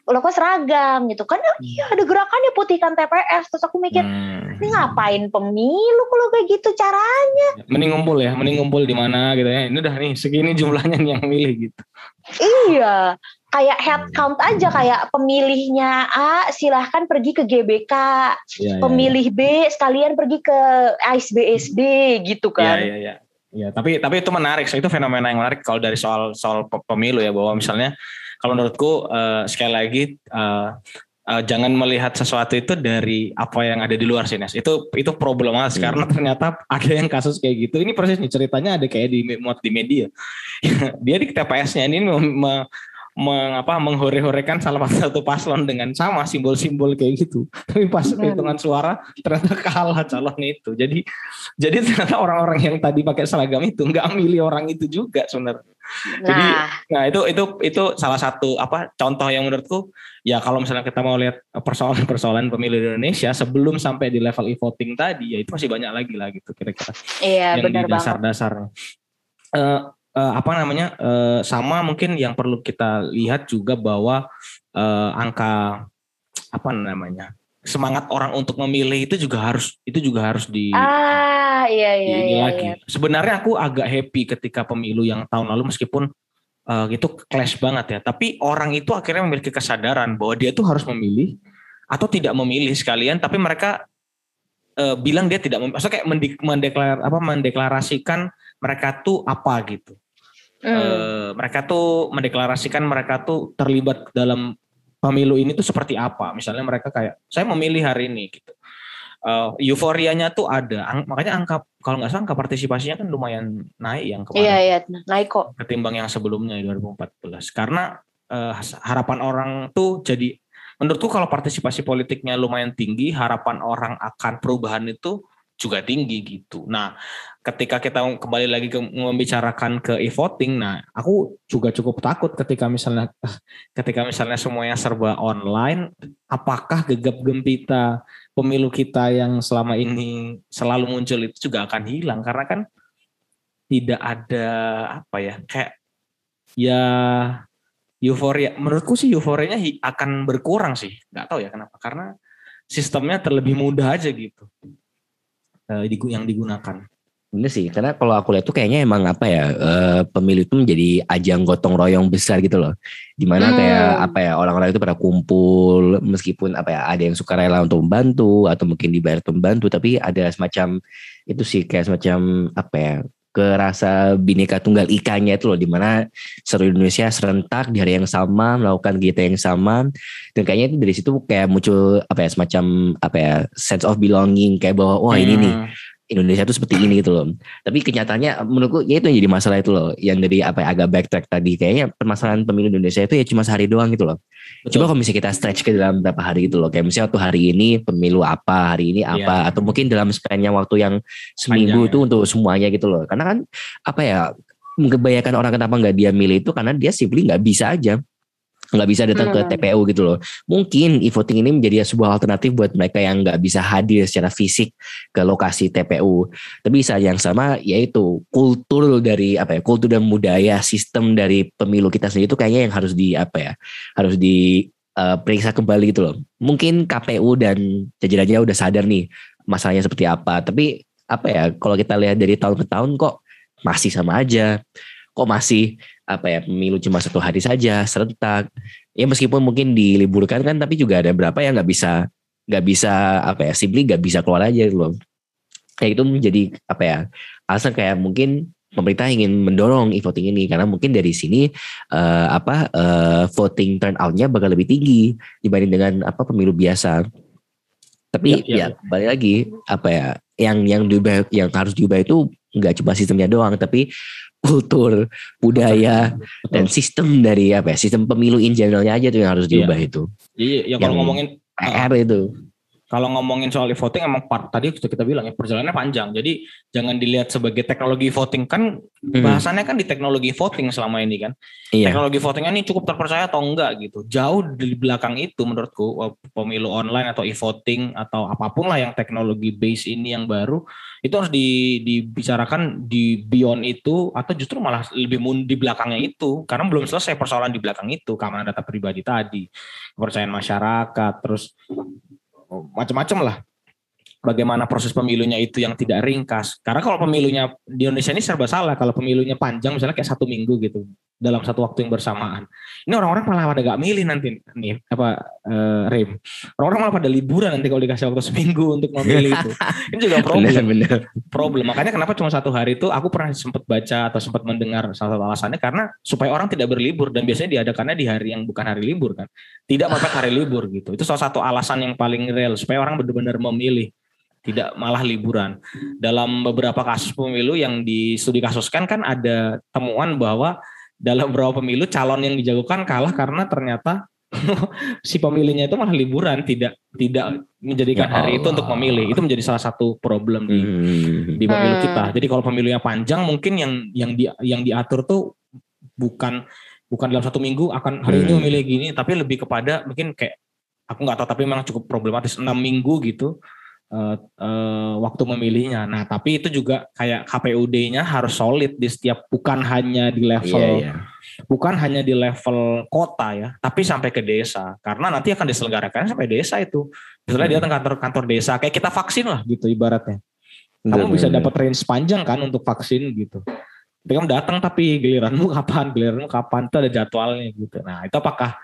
lo kok seragam? Gitu. Kan hmm. iya ada gerakannya putihkan TPS terus aku mikir hmm. ini ngapain pemilu kalau kayak gitu caranya? Mending ngumpul ya mending ngumpul di mana gitu ya. Ini udah nih segini jumlahnya yang milih gitu. Iya kayak head count aja kayak pemilihnya A silahkan pergi ke GBK ya, pemilih ya, ya. B sekalian pergi ke ASBSD gitu kan iya iya iya ya, tapi tapi itu menarik itu fenomena yang menarik kalau dari soal soal pemilu ya bahwa misalnya kalau menurutku uh, sekali lagi uh, uh, jangan melihat sesuatu itu dari apa yang ada di luar sini. Itu itu problematis hmm. karena ternyata ada yang kasus kayak gitu. Ini persisnya ceritanya ada kayak di muat di media. <laughs> Dia di TPS-nya ini mengapa menghore-horekan salah <laughs> satu paslon dengan sama simbol-simbol kayak gitu. Tapi pas perhitungan suara ternyata kalah calon itu. Jadi jadi ternyata orang-orang yang tadi pakai seragam itu nggak milih orang itu juga sebenarnya. Nah. Jadi nah itu itu itu salah satu apa contoh yang menurutku ya kalau misalnya kita mau lihat persoalan-persoalan pemilu di Indonesia sebelum sampai di level e-voting tadi ya itu masih banyak lagi lah gitu kira-kira. Iya, yang benar di dasar-dasarnya. Uh, uh, apa namanya uh, sama mungkin yang perlu kita lihat juga bahwa uh, angka apa namanya semangat orang untuk memilih itu juga harus itu juga harus di ah iya iya, iya lagi. Iya. Sebenarnya aku agak happy ketika pemilu yang tahun lalu meskipun uh, itu clash banget ya, tapi orang itu akhirnya memiliki kesadaran bahwa dia tuh harus memilih atau tidak memilih sekalian, tapi mereka uh, bilang dia tidak maksudnya kayak mendeklar apa mendeklarasikan mereka tuh apa gitu. Hmm. Uh, mereka tuh mendeklarasikan mereka tuh terlibat dalam pemilu ini tuh seperti apa. Misalnya mereka kayak saya memilih hari ini gitu. Uh, euforianya tuh ada, Ang makanya angka kalau nggak salah angka partisipasinya kan lumayan naik yang kemarin. Iya iya naik kok. Ketimbang yang sebelumnya 2014. Karena uh, harapan orang tuh jadi menurutku kalau partisipasi politiknya lumayan tinggi, harapan orang akan perubahan itu juga tinggi gitu. Nah, ketika kita kembali lagi ke membicarakan ke e-voting, nah aku juga cukup takut ketika misalnya <laughs> ketika misalnya semuanya serba online, apakah gegap gempita pemilu kita yang selama ini selalu muncul itu juga akan hilang? Karena kan tidak ada apa ya kayak ya euforia menurutku sih euforianya akan berkurang sih. Nggak tahu ya kenapa. Karena sistemnya terlebih mudah aja gitu yang digunakan Bener sih, karena kalau aku lihat tuh kayaknya emang apa ya uh, pemilu itu menjadi ajang gotong royong besar gitu loh. Di mana hmm. kayak apa ya orang-orang itu pada kumpul meskipun apa ya ada yang suka rela untuk membantu atau mungkin dibayar untuk membantu, tapi ada semacam itu sih kayak semacam apa ya kerasa bineka tunggal ikannya itu loh di mana seluruh Indonesia serentak di hari yang sama melakukan kegiatan yang sama dan kayaknya itu dari situ kayak muncul apa ya semacam apa ya sense of belonging kayak bahwa wah ini nih hmm. Indonesia itu seperti ini gitu loh. Tapi kenyataannya menurutku ya itu yang jadi masalah itu loh. Yang dari apa ya agak backtrack tadi kayaknya permasalahan pemilu Indonesia itu ya cuma sehari doang gitu loh. Betul. Coba kalau misalnya kita stretch ke dalam beberapa hari gitu loh. Kayak misalnya waktu hari ini pemilu apa, hari ini iya. apa yeah. atau mungkin dalam span waktu yang seminggu itu ya. untuk semuanya gitu loh. Karena kan apa ya kebanyakan orang kenapa nggak dia milih itu karena dia simply nggak bisa aja nggak bisa datang hmm. ke TPU gitu loh. Mungkin e-voting ini menjadi sebuah alternatif buat mereka yang nggak bisa hadir secara fisik ke lokasi TPU. Tapi saat yang sama yaitu kultur dari apa ya, kultur dan budaya sistem dari pemilu kita sendiri itu kayaknya yang harus di apa ya, harus di uh, periksa kembali gitu loh. Mungkin KPU dan jajarannya udah sadar nih masalahnya seperti apa. Tapi apa ya, kalau kita lihat dari tahun ke tahun kok masih sama aja. Kok masih apa ya pemilu cuma satu hari saja serentak. Ya meskipun mungkin diliburkan kan tapi juga ada berapa yang nggak bisa nggak bisa apa ya simply nggak bisa keluar aja gitu loh. Kayak itu menjadi apa ya alasan kayak mungkin pemerintah ingin mendorong e-voting ini. Karena mungkin dari sini uh, apa uh, voting turnoutnya bakal lebih tinggi dibanding dengan apa pemilu biasa. Tapi ya, ya, ya balik lagi apa ya yang yang diubah yang harus diubah itu nggak cuma sistemnya doang tapi kultur, budaya Betul. dan sistem dari apa ya sistem pemilu in generalnya aja tuh yang harus diubah iya. itu. Iya, ya kalau ngomongin PR uh, itu. Kalau ngomongin soal voting emang part tadi sudah kita bilang ya perjalanannya panjang. Jadi jangan dilihat sebagai teknologi voting kan hmm. bahasannya kan di teknologi voting selama ini kan. Iya. Teknologi votingnya ini cukup terpercaya atau enggak gitu. Jauh di belakang itu menurutku pemilu online atau e-voting atau apa pun lah yang teknologi base ini yang baru itu harus di, dibicarakan di beyond itu atau justru malah lebih di belakangnya itu karena belum selesai persoalan di belakang itu keamanan data pribadi tadi kepercayaan masyarakat terus macam-macam lah bagaimana proses pemilunya itu yang tidak ringkas. Karena kalau pemilunya di Indonesia ini serba salah. Kalau pemilunya panjang misalnya kayak satu minggu gitu dalam satu waktu yang bersamaan. Ini orang-orang malah pada gak milih nanti nih apa uh, rem. Orang-orang malah pada liburan nanti kalau dikasih waktu seminggu untuk memilih itu. <laughs> Ini juga problem. bener, bener. Problem. Makanya kenapa cuma satu hari itu aku pernah sempat baca atau sempat mendengar salah satu alasannya karena supaya orang tidak berlibur dan biasanya diadakannya di hari yang bukan hari libur kan. Tidak mepet hari libur gitu. Itu salah satu alasan yang paling real supaya orang benar-benar memilih tidak malah liburan. Dalam beberapa kasus pemilu yang di studi kasuskan kan ada temuan bahwa dalam beberapa pemilu calon yang dijagokan kalah karena ternyata <laughs> si pemilihnya itu malah liburan tidak tidak menjadikan ya hari itu untuk memilih itu menjadi salah satu problem di hmm. di pemilu kita hmm. jadi kalau pemilunya panjang mungkin yang yang di yang diatur tuh bukan bukan dalam satu minggu akan hari ini hmm. memilih gini tapi lebih kepada mungkin kayak aku nggak tahu tapi memang cukup problematis enam minggu gitu uh, uh, waktu memilihnya. Nah, tapi itu juga kayak KPUD-nya harus solid di setiap bukan hanya di level yeah, yeah. bukan hanya di level kota ya, tapi sampai ke desa. Karena nanti akan diselenggarakan sampai desa itu. Misalnya hmm. dia kantor-kantor desa kayak kita vaksin lah gitu ibaratnya. Kamu bisa dapat range panjang kan untuk vaksin gitu. Tapi kamu datang tapi giliranmu <laughs> kapan, giliranmu kapan itu ada jadwalnya gitu. Nah, itu apakah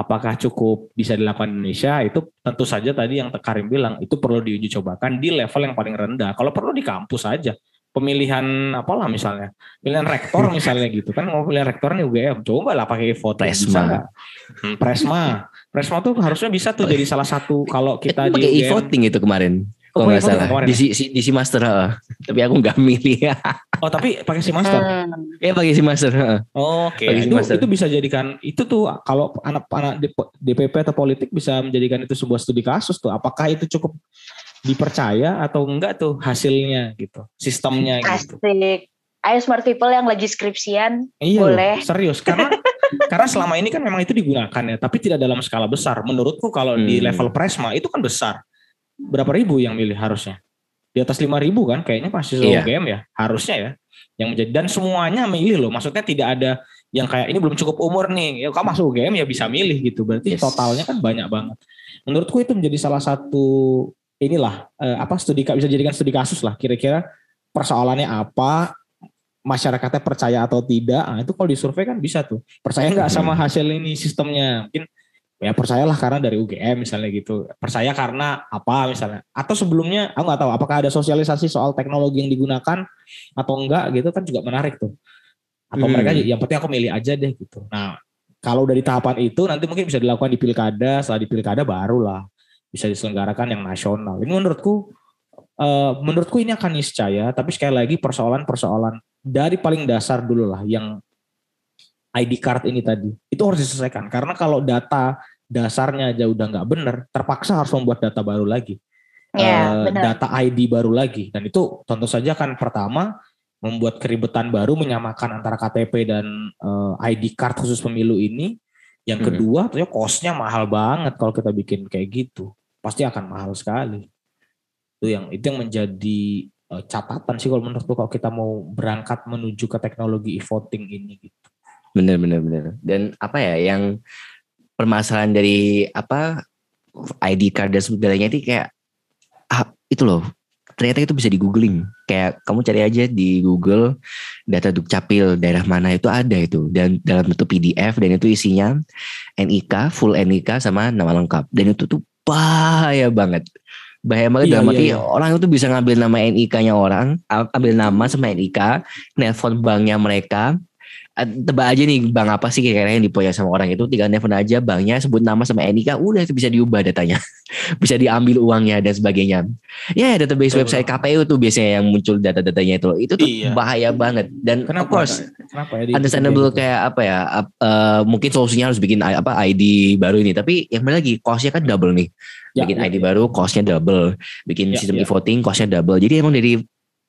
apakah cukup bisa dilakukan di Indonesia itu tentu saja tadi yang Karim bilang itu perlu diuji cobakan di level yang paling rendah. Kalau perlu di kampus saja pemilihan apalah misalnya. Pilihan rektor <laughs> misalnya gitu kan. Mau pilihan rektor nih UGM coba lah pakai foto Presma. hmm, Presma. Presma tuh harusnya bisa tuh jadi salah satu kalau kita di pakai e-voting itu kemarin Oh, nggak salah. di si, di si master tapi aku nggak milih <laughs> oh tapi pakai si master? Ya pakai si master oh, oke okay. itu, master. itu bisa jadikan itu tuh kalau anak-anak DPP atau politik bisa menjadikan itu sebuah studi kasus tuh. Apakah itu cukup dipercaya atau enggak tuh hasilnya gitu sistemnya gitu? Asik. Ayo smart people yang lagi skripsian iya, boleh. serius. Karena <laughs> karena selama ini kan memang itu digunakan ya tapi tidak dalam skala besar. Menurutku kalau hmm. di level presma itu kan besar. Berapa ribu yang milih harusnya? Di atas lima ribu kan kayaknya pasti iya. UGM ya harusnya ya yang menjadi dan semuanya milih loh. Maksudnya tidak ada yang kayak ini belum cukup umur nih, ya kamu masuk UGM ya bisa milih gitu. Berarti yes. totalnya kan banyak banget. Menurutku itu menjadi salah satu inilah eh, apa studi bisa jadikan studi kasus lah. Kira-kira persoalannya apa, masyarakatnya percaya atau tidak. Nah, itu kalau disurvei kan bisa tuh. Percaya nggak sama <laughs> hasil ini sistemnya? Mungkin ya percayalah karena dari UGM misalnya gitu. Percaya karena apa misalnya. Atau sebelumnya aku nggak tahu apakah ada sosialisasi soal teknologi yang digunakan atau enggak gitu kan juga menarik tuh. Atau hmm. mereka yang penting aku milih aja deh gitu. Nah kalau dari tahapan itu nanti mungkin bisa dilakukan di pilkada. Setelah di pilkada barulah bisa diselenggarakan yang nasional. Ini menurutku uh, menurutku ini akan niscaya tapi sekali lagi persoalan-persoalan dari paling dasar dulu lah yang ID card ini tadi. Itu harus diselesaikan. Karena kalau data dasarnya aja udah nggak benar terpaksa harus membuat data baru lagi. Ya, uh, data ID baru lagi. Dan itu tentu saja kan pertama membuat keribetan baru menyamakan antara KTP dan uh, eh, ID card khusus pemilu ini. Yang hmm. kedua hmm. tentunya costnya mahal banget kalau kita bikin kayak gitu. Pasti akan mahal sekali. Itu yang itu yang menjadi uh, catatan sih kalau menurutku kalau kita mau berangkat menuju ke teknologi e-voting ini gitu Bener bener bener. Dan apa ya yang permasalahan dari apa ID card dan sebagainya itu kayak ah, itu loh. Ternyata itu bisa di googling kayak kamu cari aja di Google data dukcapil daerah mana itu ada itu. Dan dalam bentuk PDF dan itu isinya NIK full NIK sama nama lengkap. Dan itu tuh bahaya banget. Bahaya banget iya, dalam arti iya, iya. orang itu bisa ngambil nama NIK-nya orang ambil nama sama NIK nelfon banknya mereka tebak aja nih bang apa sih kira-kira yang dipunya sama orang itu tinggal nelfon aja banknya sebut nama sama NIK udah itu bisa diubah datanya <laughs> bisa diambil uangnya dan sebagainya ya database Betul. website KPU tuh biasanya yang muncul data-datanya itu itu tuh iya. bahaya banget dan Kenapa? of course Kenapa ya understandable gitu? kayak apa ya uh, mungkin solusinya harus bikin apa ID baru ini tapi yang mana lagi costnya kan double nih ya, bikin ya, ID ya. baru costnya double bikin ya, sistem ya. e-voting costnya double jadi emang dari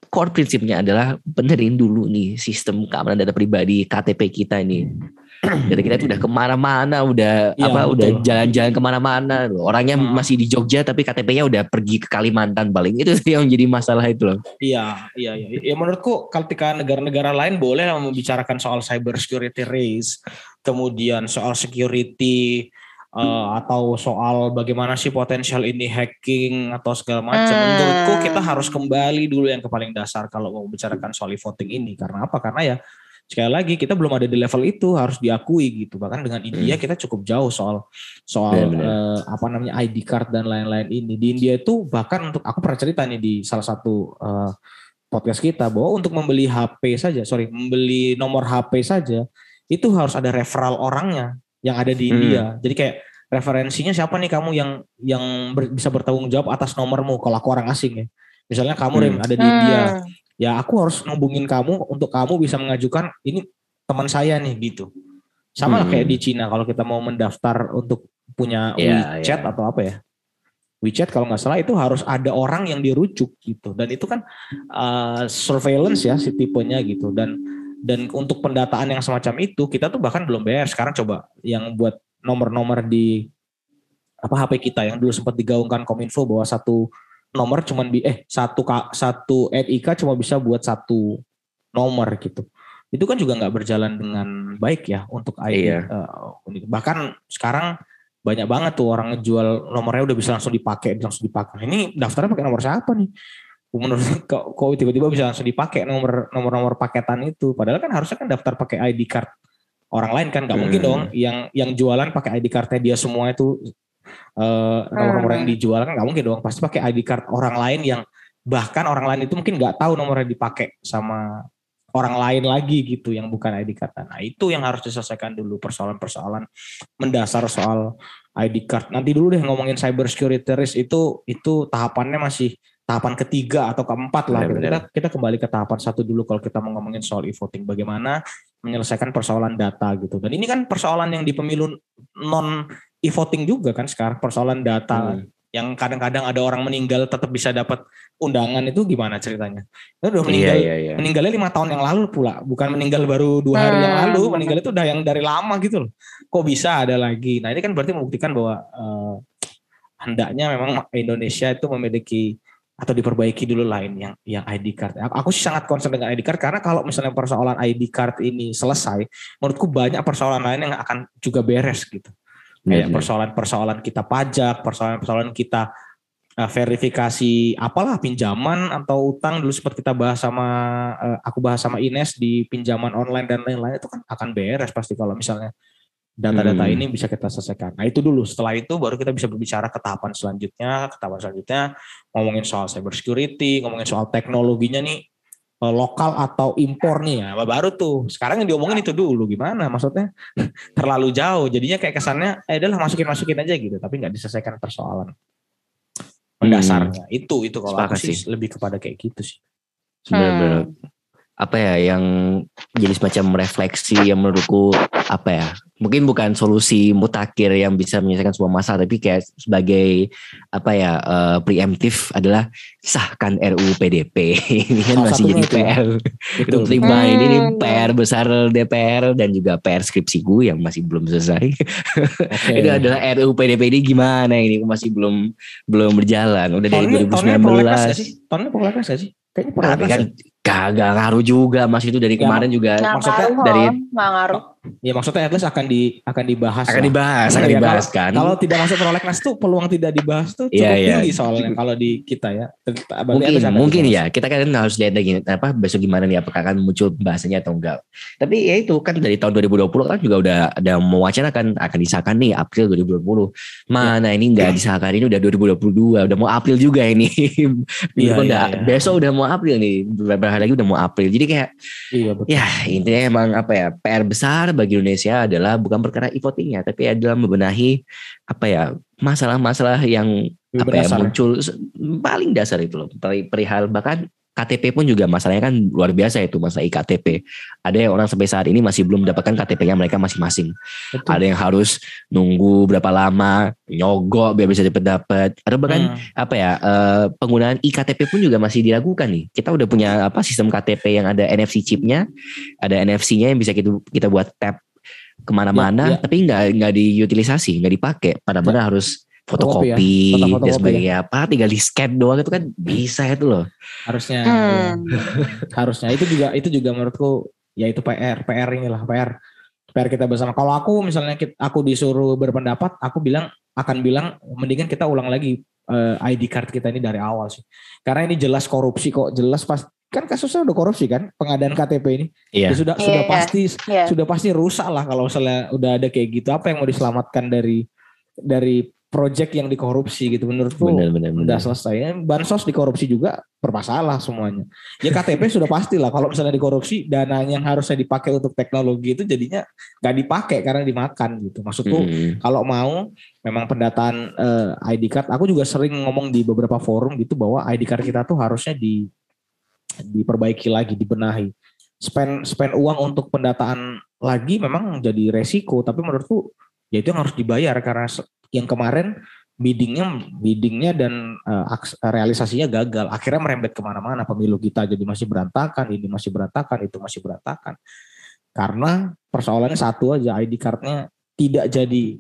core prinsipnya adalah benerin dulu nih sistem keamanan data pribadi KTP kita ini. Data kita itu udah ke mana-mana, udah ya, apa, betul. udah jalan-jalan ke mana-mana. Orangnya hmm. masih di Jogja, tapi KTP-nya udah pergi ke Kalimantan paling. Itu <laughs> yang jadi masalah itu loh. Iya, iya, iya. Ya menurutku ketika negara-negara lain boleh membicarakan soal cyber security race, kemudian soal security uh, atau soal bagaimana sih potensial ini hacking atau segala macam. Hmm. Menurutku kita harus kembali dulu yang ke paling dasar kalau mau bicarakan soal voting ini. Karena apa? Karena ya sekali lagi kita belum ada di level itu harus diakui gitu. Bahkan dengan India hmm. kita cukup jauh soal soal uh, apa namanya ID card dan lain-lain ini. Di India itu bahkan untuk aku pernah cerita nih di salah satu uh, podcast kita bahwa untuk membeli HP saja, sorry, membeli nomor HP saja itu harus ada referral orangnya yang ada di India. Hmm. Jadi kayak referensinya siapa nih kamu yang yang ber, bisa bertanggung jawab atas nomormu kalau aku orang asing ya. Misalnya kamu hmm. Rem ada di India. Hmm. Ya aku harus ngubungin kamu untuk kamu bisa mengajukan ini teman saya nih gitu. Sama hmm. kayak di Cina kalau kita mau mendaftar untuk punya yeah, WeChat yeah. atau apa ya. WeChat kalau nggak salah itu harus ada orang yang dirujuk gitu dan itu kan uh, surveillance ya si tipenya gitu dan dan untuk pendataan yang semacam itu kita tuh bahkan belum bayar. Sekarang coba yang buat nomor-nomor di apa HP kita yang dulu sempat digaungkan Kominfo bahwa satu nomor cuman bi eh satu satu NIK cuma bisa buat satu nomor gitu. Itu kan juga nggak berjalan dengan baik ya untuk ID iya. uh, bahkan sekarang banyak banget tuh orang ngejual nomornya udah bisa langsung dipakai langsung dipakai. Ini daftarnya pakai nomor siapa nih menurut <laughs> kok, kok tiba-tiba bisa langsung dipakai nomor nomor nomor paketan itu padahal kan harusnya kan daftar pakai ID card orang lain kan nggak hmm. mungkin dong yang yang jualan pakai ID cardnya dia semua itu uh, nomor-nomor yang hmm. dijual kan nggak mungkin dong pasti pakai ID card orang lain yang bahkan orang lain itu mungkin nggak tahu nomornya dipakai sama orang lain lagi gitu yang bukan ID card. Nah itu yang harus diselesaikan dulu persoalan-persoalan mendasar soal ID card. Nanti dulu deh ngomongin cyber security risk itu itu tahapannya masih tahapan ketiga atau keempat lah. Benar, kita kita kembali ke tahapan satu dulu kalau kita mau ngomongin soal e-voting bagaimana menyelesaikan persoalan data gitu. Dan ini kan persoalan yang di pemilu non e-voting juga kan sekarang persoalan data. Hmm yang kadang-kadang ada orang meninggal tetap bisa dapat undangan itu gimana ceritanya? Itu udah meninggal, iya, iya, iya. meninggalnya lima tahun yang lalu pula, bukan meninggal baru dua hari hmm. yang lalu, meninggal itu udah yang dari lama gitu loh. Kok bisa ada lagi? Nah ini kan berarti membuktikan bahwa uh, hendaknya memang Indonesia itu memiliki atau diperbaiki dulu lain yang yang ID card. Aku sih sangat concern dengan ID card karena kalau misalnya persoalan ID card ini selesai, menurutku banyak persoalan lain yang akan juga beres gitu. Kayak persoalan-persoalan kita pajak, persoalan-persoalan kita uh, verifikasi apalah pinjaman atau utang. Dulu seperti kita bahas sama uh, aku bahas sama Ines di pinjaman online dan lain-lain itu kan akan beres pasti kalau misalnya data-data hmm. ini bisa kita selesaikan. Nah itu dulu. Setelah itu baru kita bisa berbicara ke tahapan selanjutnya. Ke tahapan selanjutnya ngomongin soal cyber security, ngomongin soal teknologinya nih Eh, lokal atau impor nih ya baru tuh sekarang yang diomongin itu dulu gimana maksudnya <laughs> terlalu jauh jadinya kayak kesannya eh adalah masukin masukin aja gitu tapi nggak diselesaikan persoalan mendasarnya hmm. itu itu kalau aku sih lebih kepada kayak gitu sih benar-benar hmm. Apa ya yang jadi semacam refleksi yang menurutku apa ya mungkin bukan solusi mutakhir yang bisa menyelesaikan semua masalah tapi kayak sebagai apa ya uh, preemptif adalah sahkan RUU PDP <laughs> ini kan masih jadi PR untuk terima hmm. ini nih PR besar DPR dan juga PR skripsi gue yang masih belum selesai. Okay. <laughs> itu adalah RUU PDP ini gimana ini? Masih belum belum berjalan. Udah dari 2019 tahunnya prolegnas gak sih? Kayaknya prolegnas kan Kagak ngaruh juga Mas. Itu dari ya, kemarin juga maksudnya ngaruh, dari ngaruh. Ya maksudnya at least akan di akan dibahas. Akan lah. dibahas, akan ya, dibahas kalau, kan. Kalau tidak masuk prolegnas tuh peluang tidak dibahas tuh iya, cukup yeah, tinggi yeah. soalnya kalau di kita ya. Mungkin mungkin ya. Kita kan harus lihat lagi apa besok gimana nih apakah akan muncul bahasanya atau enggak. Tapi ya itu kan dari tahun 2020 kan juga udah ada mewacanakan akan disahkan nih April 2020. Mana ya. ini enggak disahkan ini udah 2022, udah mau April juga ini. <laughs> Iya, iya, iya. Besok udah mau April nih. Beberapa hari lagi udah mau April. Jadi kayak iya, betul. ya intinya emang apa ya PR besar bagi Indonesia adalah bukan perkara e-votingnya, tapi adalah membenahi apa ya masalah-masalah yang Lebih apa ya? muncul paling dasar itu loh perihal bahkan KTP pun juga masalahnya kan luar biasa itu masalah iktp. Ada yang orang sampai saat ini masih belum mendapatkan KTP-nya mereka masing-masing. Ada yang harus nunggu berapa lama nyogok biar bisa dapat dapat. Ada bahkan hmm. apa ya uh, penggunaan iktp pun juga masih diragukan nih. Kita udah punya apa sistem KTP yang ada NFC chipnya, ada NFC-nya yang bisa kita kita buat tap ke mana-mana, ya, ya. tapi nggak nggak diutilisasi, nggak dipakai. Padahal ya. harus fotokopi ya. dan sebagainya ya. apa tinggal di scan doang itu kan bisa itu loh harusnya hmm. harusnya itu juga itu juga menurutku ya itu PR PR inilah PR PR kita bersama kalau aku misalnya aku disuruh berpendapat aku bilang akan bilang mendingan kita ulang lagi uh, eh, ID card kita ini dari awal sih karena ini jelas korupsi kok jelas pas kan kasusnya udah korupsi kan pengadaan KTP ini iya. ya sudah yeah, sudah yeah, pasti yeah. sudah pasti rusak lah kalau misalnya udah ada kayak gitu apa yang mau diselamatkan dari dari project yang dikorupsi gitu menurutku bener, bener, bener. udah selesai bansos dikorupsi juga bermasalah semuanya ya KTP sudah pasti lah kalau misalnya dikorupsi dana yang harusnya dipakai untuk teknologi itu jadinya nggak dipakai karena dimakan gitu maksudku hmm. kalau mau memang pendataan uh, eh, ID card aku juga sering ngomong di beberapa forum gitu bahwa ID card kita tuh harusnya di diperbaiki lagi dibenahi spend spend uang untuk pendataan lagi memang jadi resiko tapi menurutku ya itu yang harus dibayar karena yang kemarin biddingnya biddingnya dan uh, realisasinya gagal. Akhirnya merembet ke mana-mana. Pemilu kita jadi masih berantakan ini masih berantakan itu masih berantakan. Karena persoalannya satu aja ID cardnya tidak jadi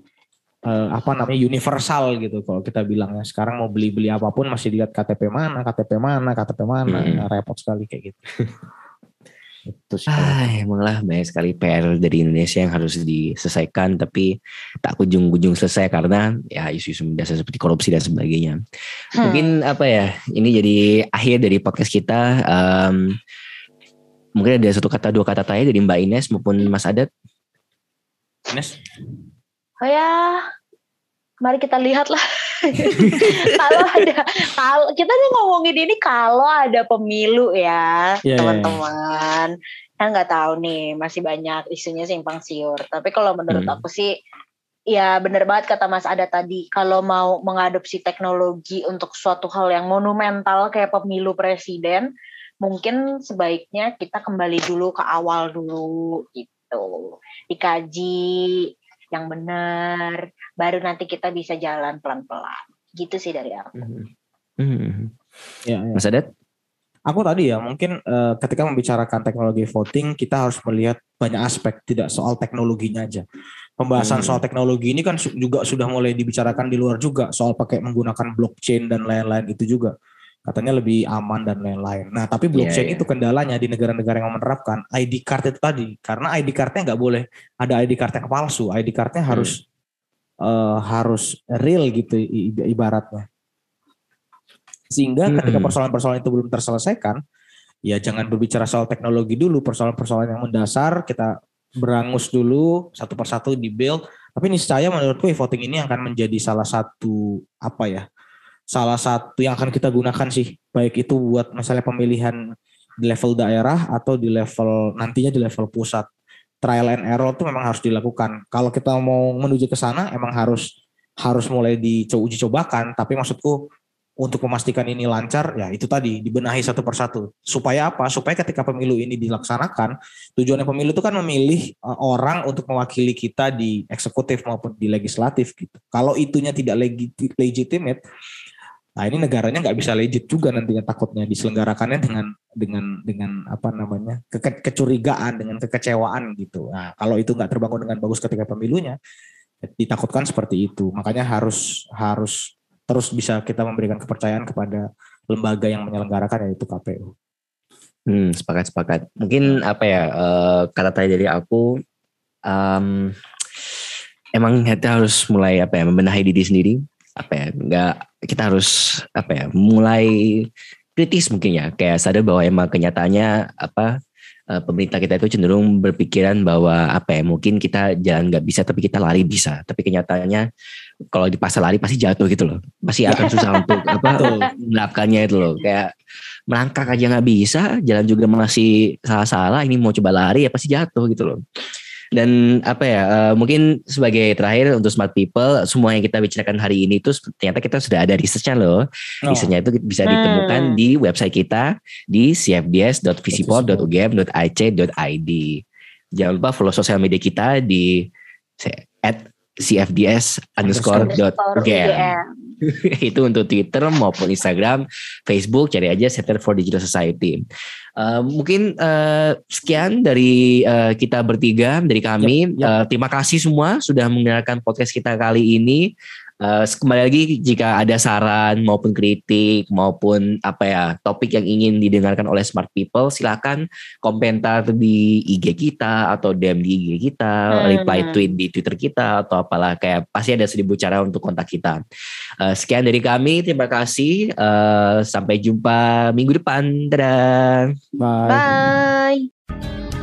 uh, apa namanya universal gitu kalau kita bilangnya. Sekarang mau beli beli apa pun masih lihat KTP mana KTP mana KTP mana. Hmm. repot sekali kayak gitu <laughs> Itu sih. Ah, emanglah banyak sekali PR dari Indonesia yang harus diselesaikan tapi tak kunjung-kunjung selesai karena ya isu-isu mendasar seperti korupsi dan sebagainya. Hmm. Mungkin apa ya, ini jadi akhir dari podcast kita. Um, mungkin ada satu kata dua kata tanya dari Mbak Ines maupun Mas Adat. Ines? Oh ya, mari kita lihat lah. <laughs> kalau ada, kalau kita nih ngomongin ini kalau ada pemilu ya, iya, iya, iya. teman-teman. Yeah, yeah. Kan nggak tahu nih, masih banyak isunya simpang siur. Tapi kalau menurut hmm. aku sih, ya bener banget kata Mas Ada tadi. Kalau mau mengadopsi teknologi untuk suatu hal yang monumental kayak pemilu presiden, mungkin sebaiknya kita kembali dulu ke awal dulu gitu. Dikaji, yang benar, baru nanti kita bisa jalan pelan-pelan. Gitu sih dari aku. Mm -hmm. Ya, ya. Mas Adat? Aku tadi ya mungkin uh, ketika membicarakan teknologi voting kita harus melihat banyak aspek tidak soal teknologinya aja. Pembahasan hmm. soal teknologi ini kan juga sudah mulai dibicarakan di luar juga soal pakai menggunakan blockchain dan lain-lain itu juga katanya lebih aman dan lain-lain. Nah, tapi iya, blockchain yeah, yeah. itu kendalanya di negara-negara yang menerapkan ID card itu tadi, karena ID cardnya nggak boleh ada ID card yang palsu, ID cardnya hmm. Harus uh, harus real gitu ibaratnya. Sehingga hmm. ketika persoalan-persoalan itu belum terselesaikan, ya jangan berbicara soal teknologi dulu, persoalan-persoalan yang mendasar kita berangus dulu satu persatu di build. Tapi niscaya menurutku voting ini akan menjadi salah satu apa ya? salah satu yang akan kita gunakan sih baik itu buat misalnya pemilihan di level daerah atau di level nantinya di level pusat trial and error itu memang harus dilakukan. Kalau kita mau menuju ke sana emang harus harus mulai diuji cobakan. Tapi maksudku untuk memastikan ini lancar ya itu tadi dibenahi satu persatu. Supaya apa? Supaya ketika pemilu ini dilaksanakan tujuannya pemilu itu kan memilih uh, orang untuk mewakili kita di eksekutif maupun di legislatif gitu. Kalau itunya tidak legitimate Nah ini negaranya nggak bisa legit juga nantinya takutnya diselenggarakannya dengan dengan dengan apa namanya ke kecurigaan dengan kekecewaan gitu. Nah kalau itu nggak terbangun dengan bagus ketika pemilunya ditakutkan seperti itu. Makanya harus harus terus bisa kita memberikan kepercayaan kepada lembaga yang menyelenggarakan yaitu KPU. Hmm, sepakat sepakat. Mungkin apa ya uh, kata tadi dari aku um, emang kita harus mulai apa ya membenahi diri sendiri apa ya nggak kita harus apa ya mulai kritis mungkin ya. Kayak sadar bahwa emang kenyataannya apa eh, pemerintah kita itu cenderung berpikiran bahwa apa ya mungkin kita jalan nggak bisa tapi kita lari bisa. Tapi kenyataannya kalau di pasar lari pasti jatuh gitu loh. Pasti akan susah <laughs> untuk apa melakukannya itu loh. Kayak melangkah aja nggak bisa jalan juga masih salah-salah ini mau coba lari ya pasti jatuh gitu loh dan apa ya, uh, mungkin sebagai terakhir untuk smart people, semua yang kita bicarakan hari ini itu ternyata kita sudah ada researchnya loh. Oh. Researchnya itu bisa ditemukan hmm. di website kita di cfds.visipol.ugm.ac.id. Jangan lupa follow sosial media kita di at cfds underscore dot <laughs> itu untuk Twitter maupun Instagram, Facebook cari aja Center for Digital Society. Uh, mungkin uh, sekian dari uh, kita bertiga dari kami. Yep, yep. Uh, terima kasih semua sudah mendengarkan podcast kita kali ini. Uh, kembali lagi jika ada saran maupun kritik maupun apa ya topik yang ingin didengarkan oleh smart people silakan komentar di IG kita atau DM di IG kita, hmm. reply tweet di Twitter kita atau apalah kayak pasti ada seribu cara untuk kontak kita. Uh, sekian dari kami, terima kasih. Uh, sampai jumpa minggu depan. Dadah. Bye. Bye.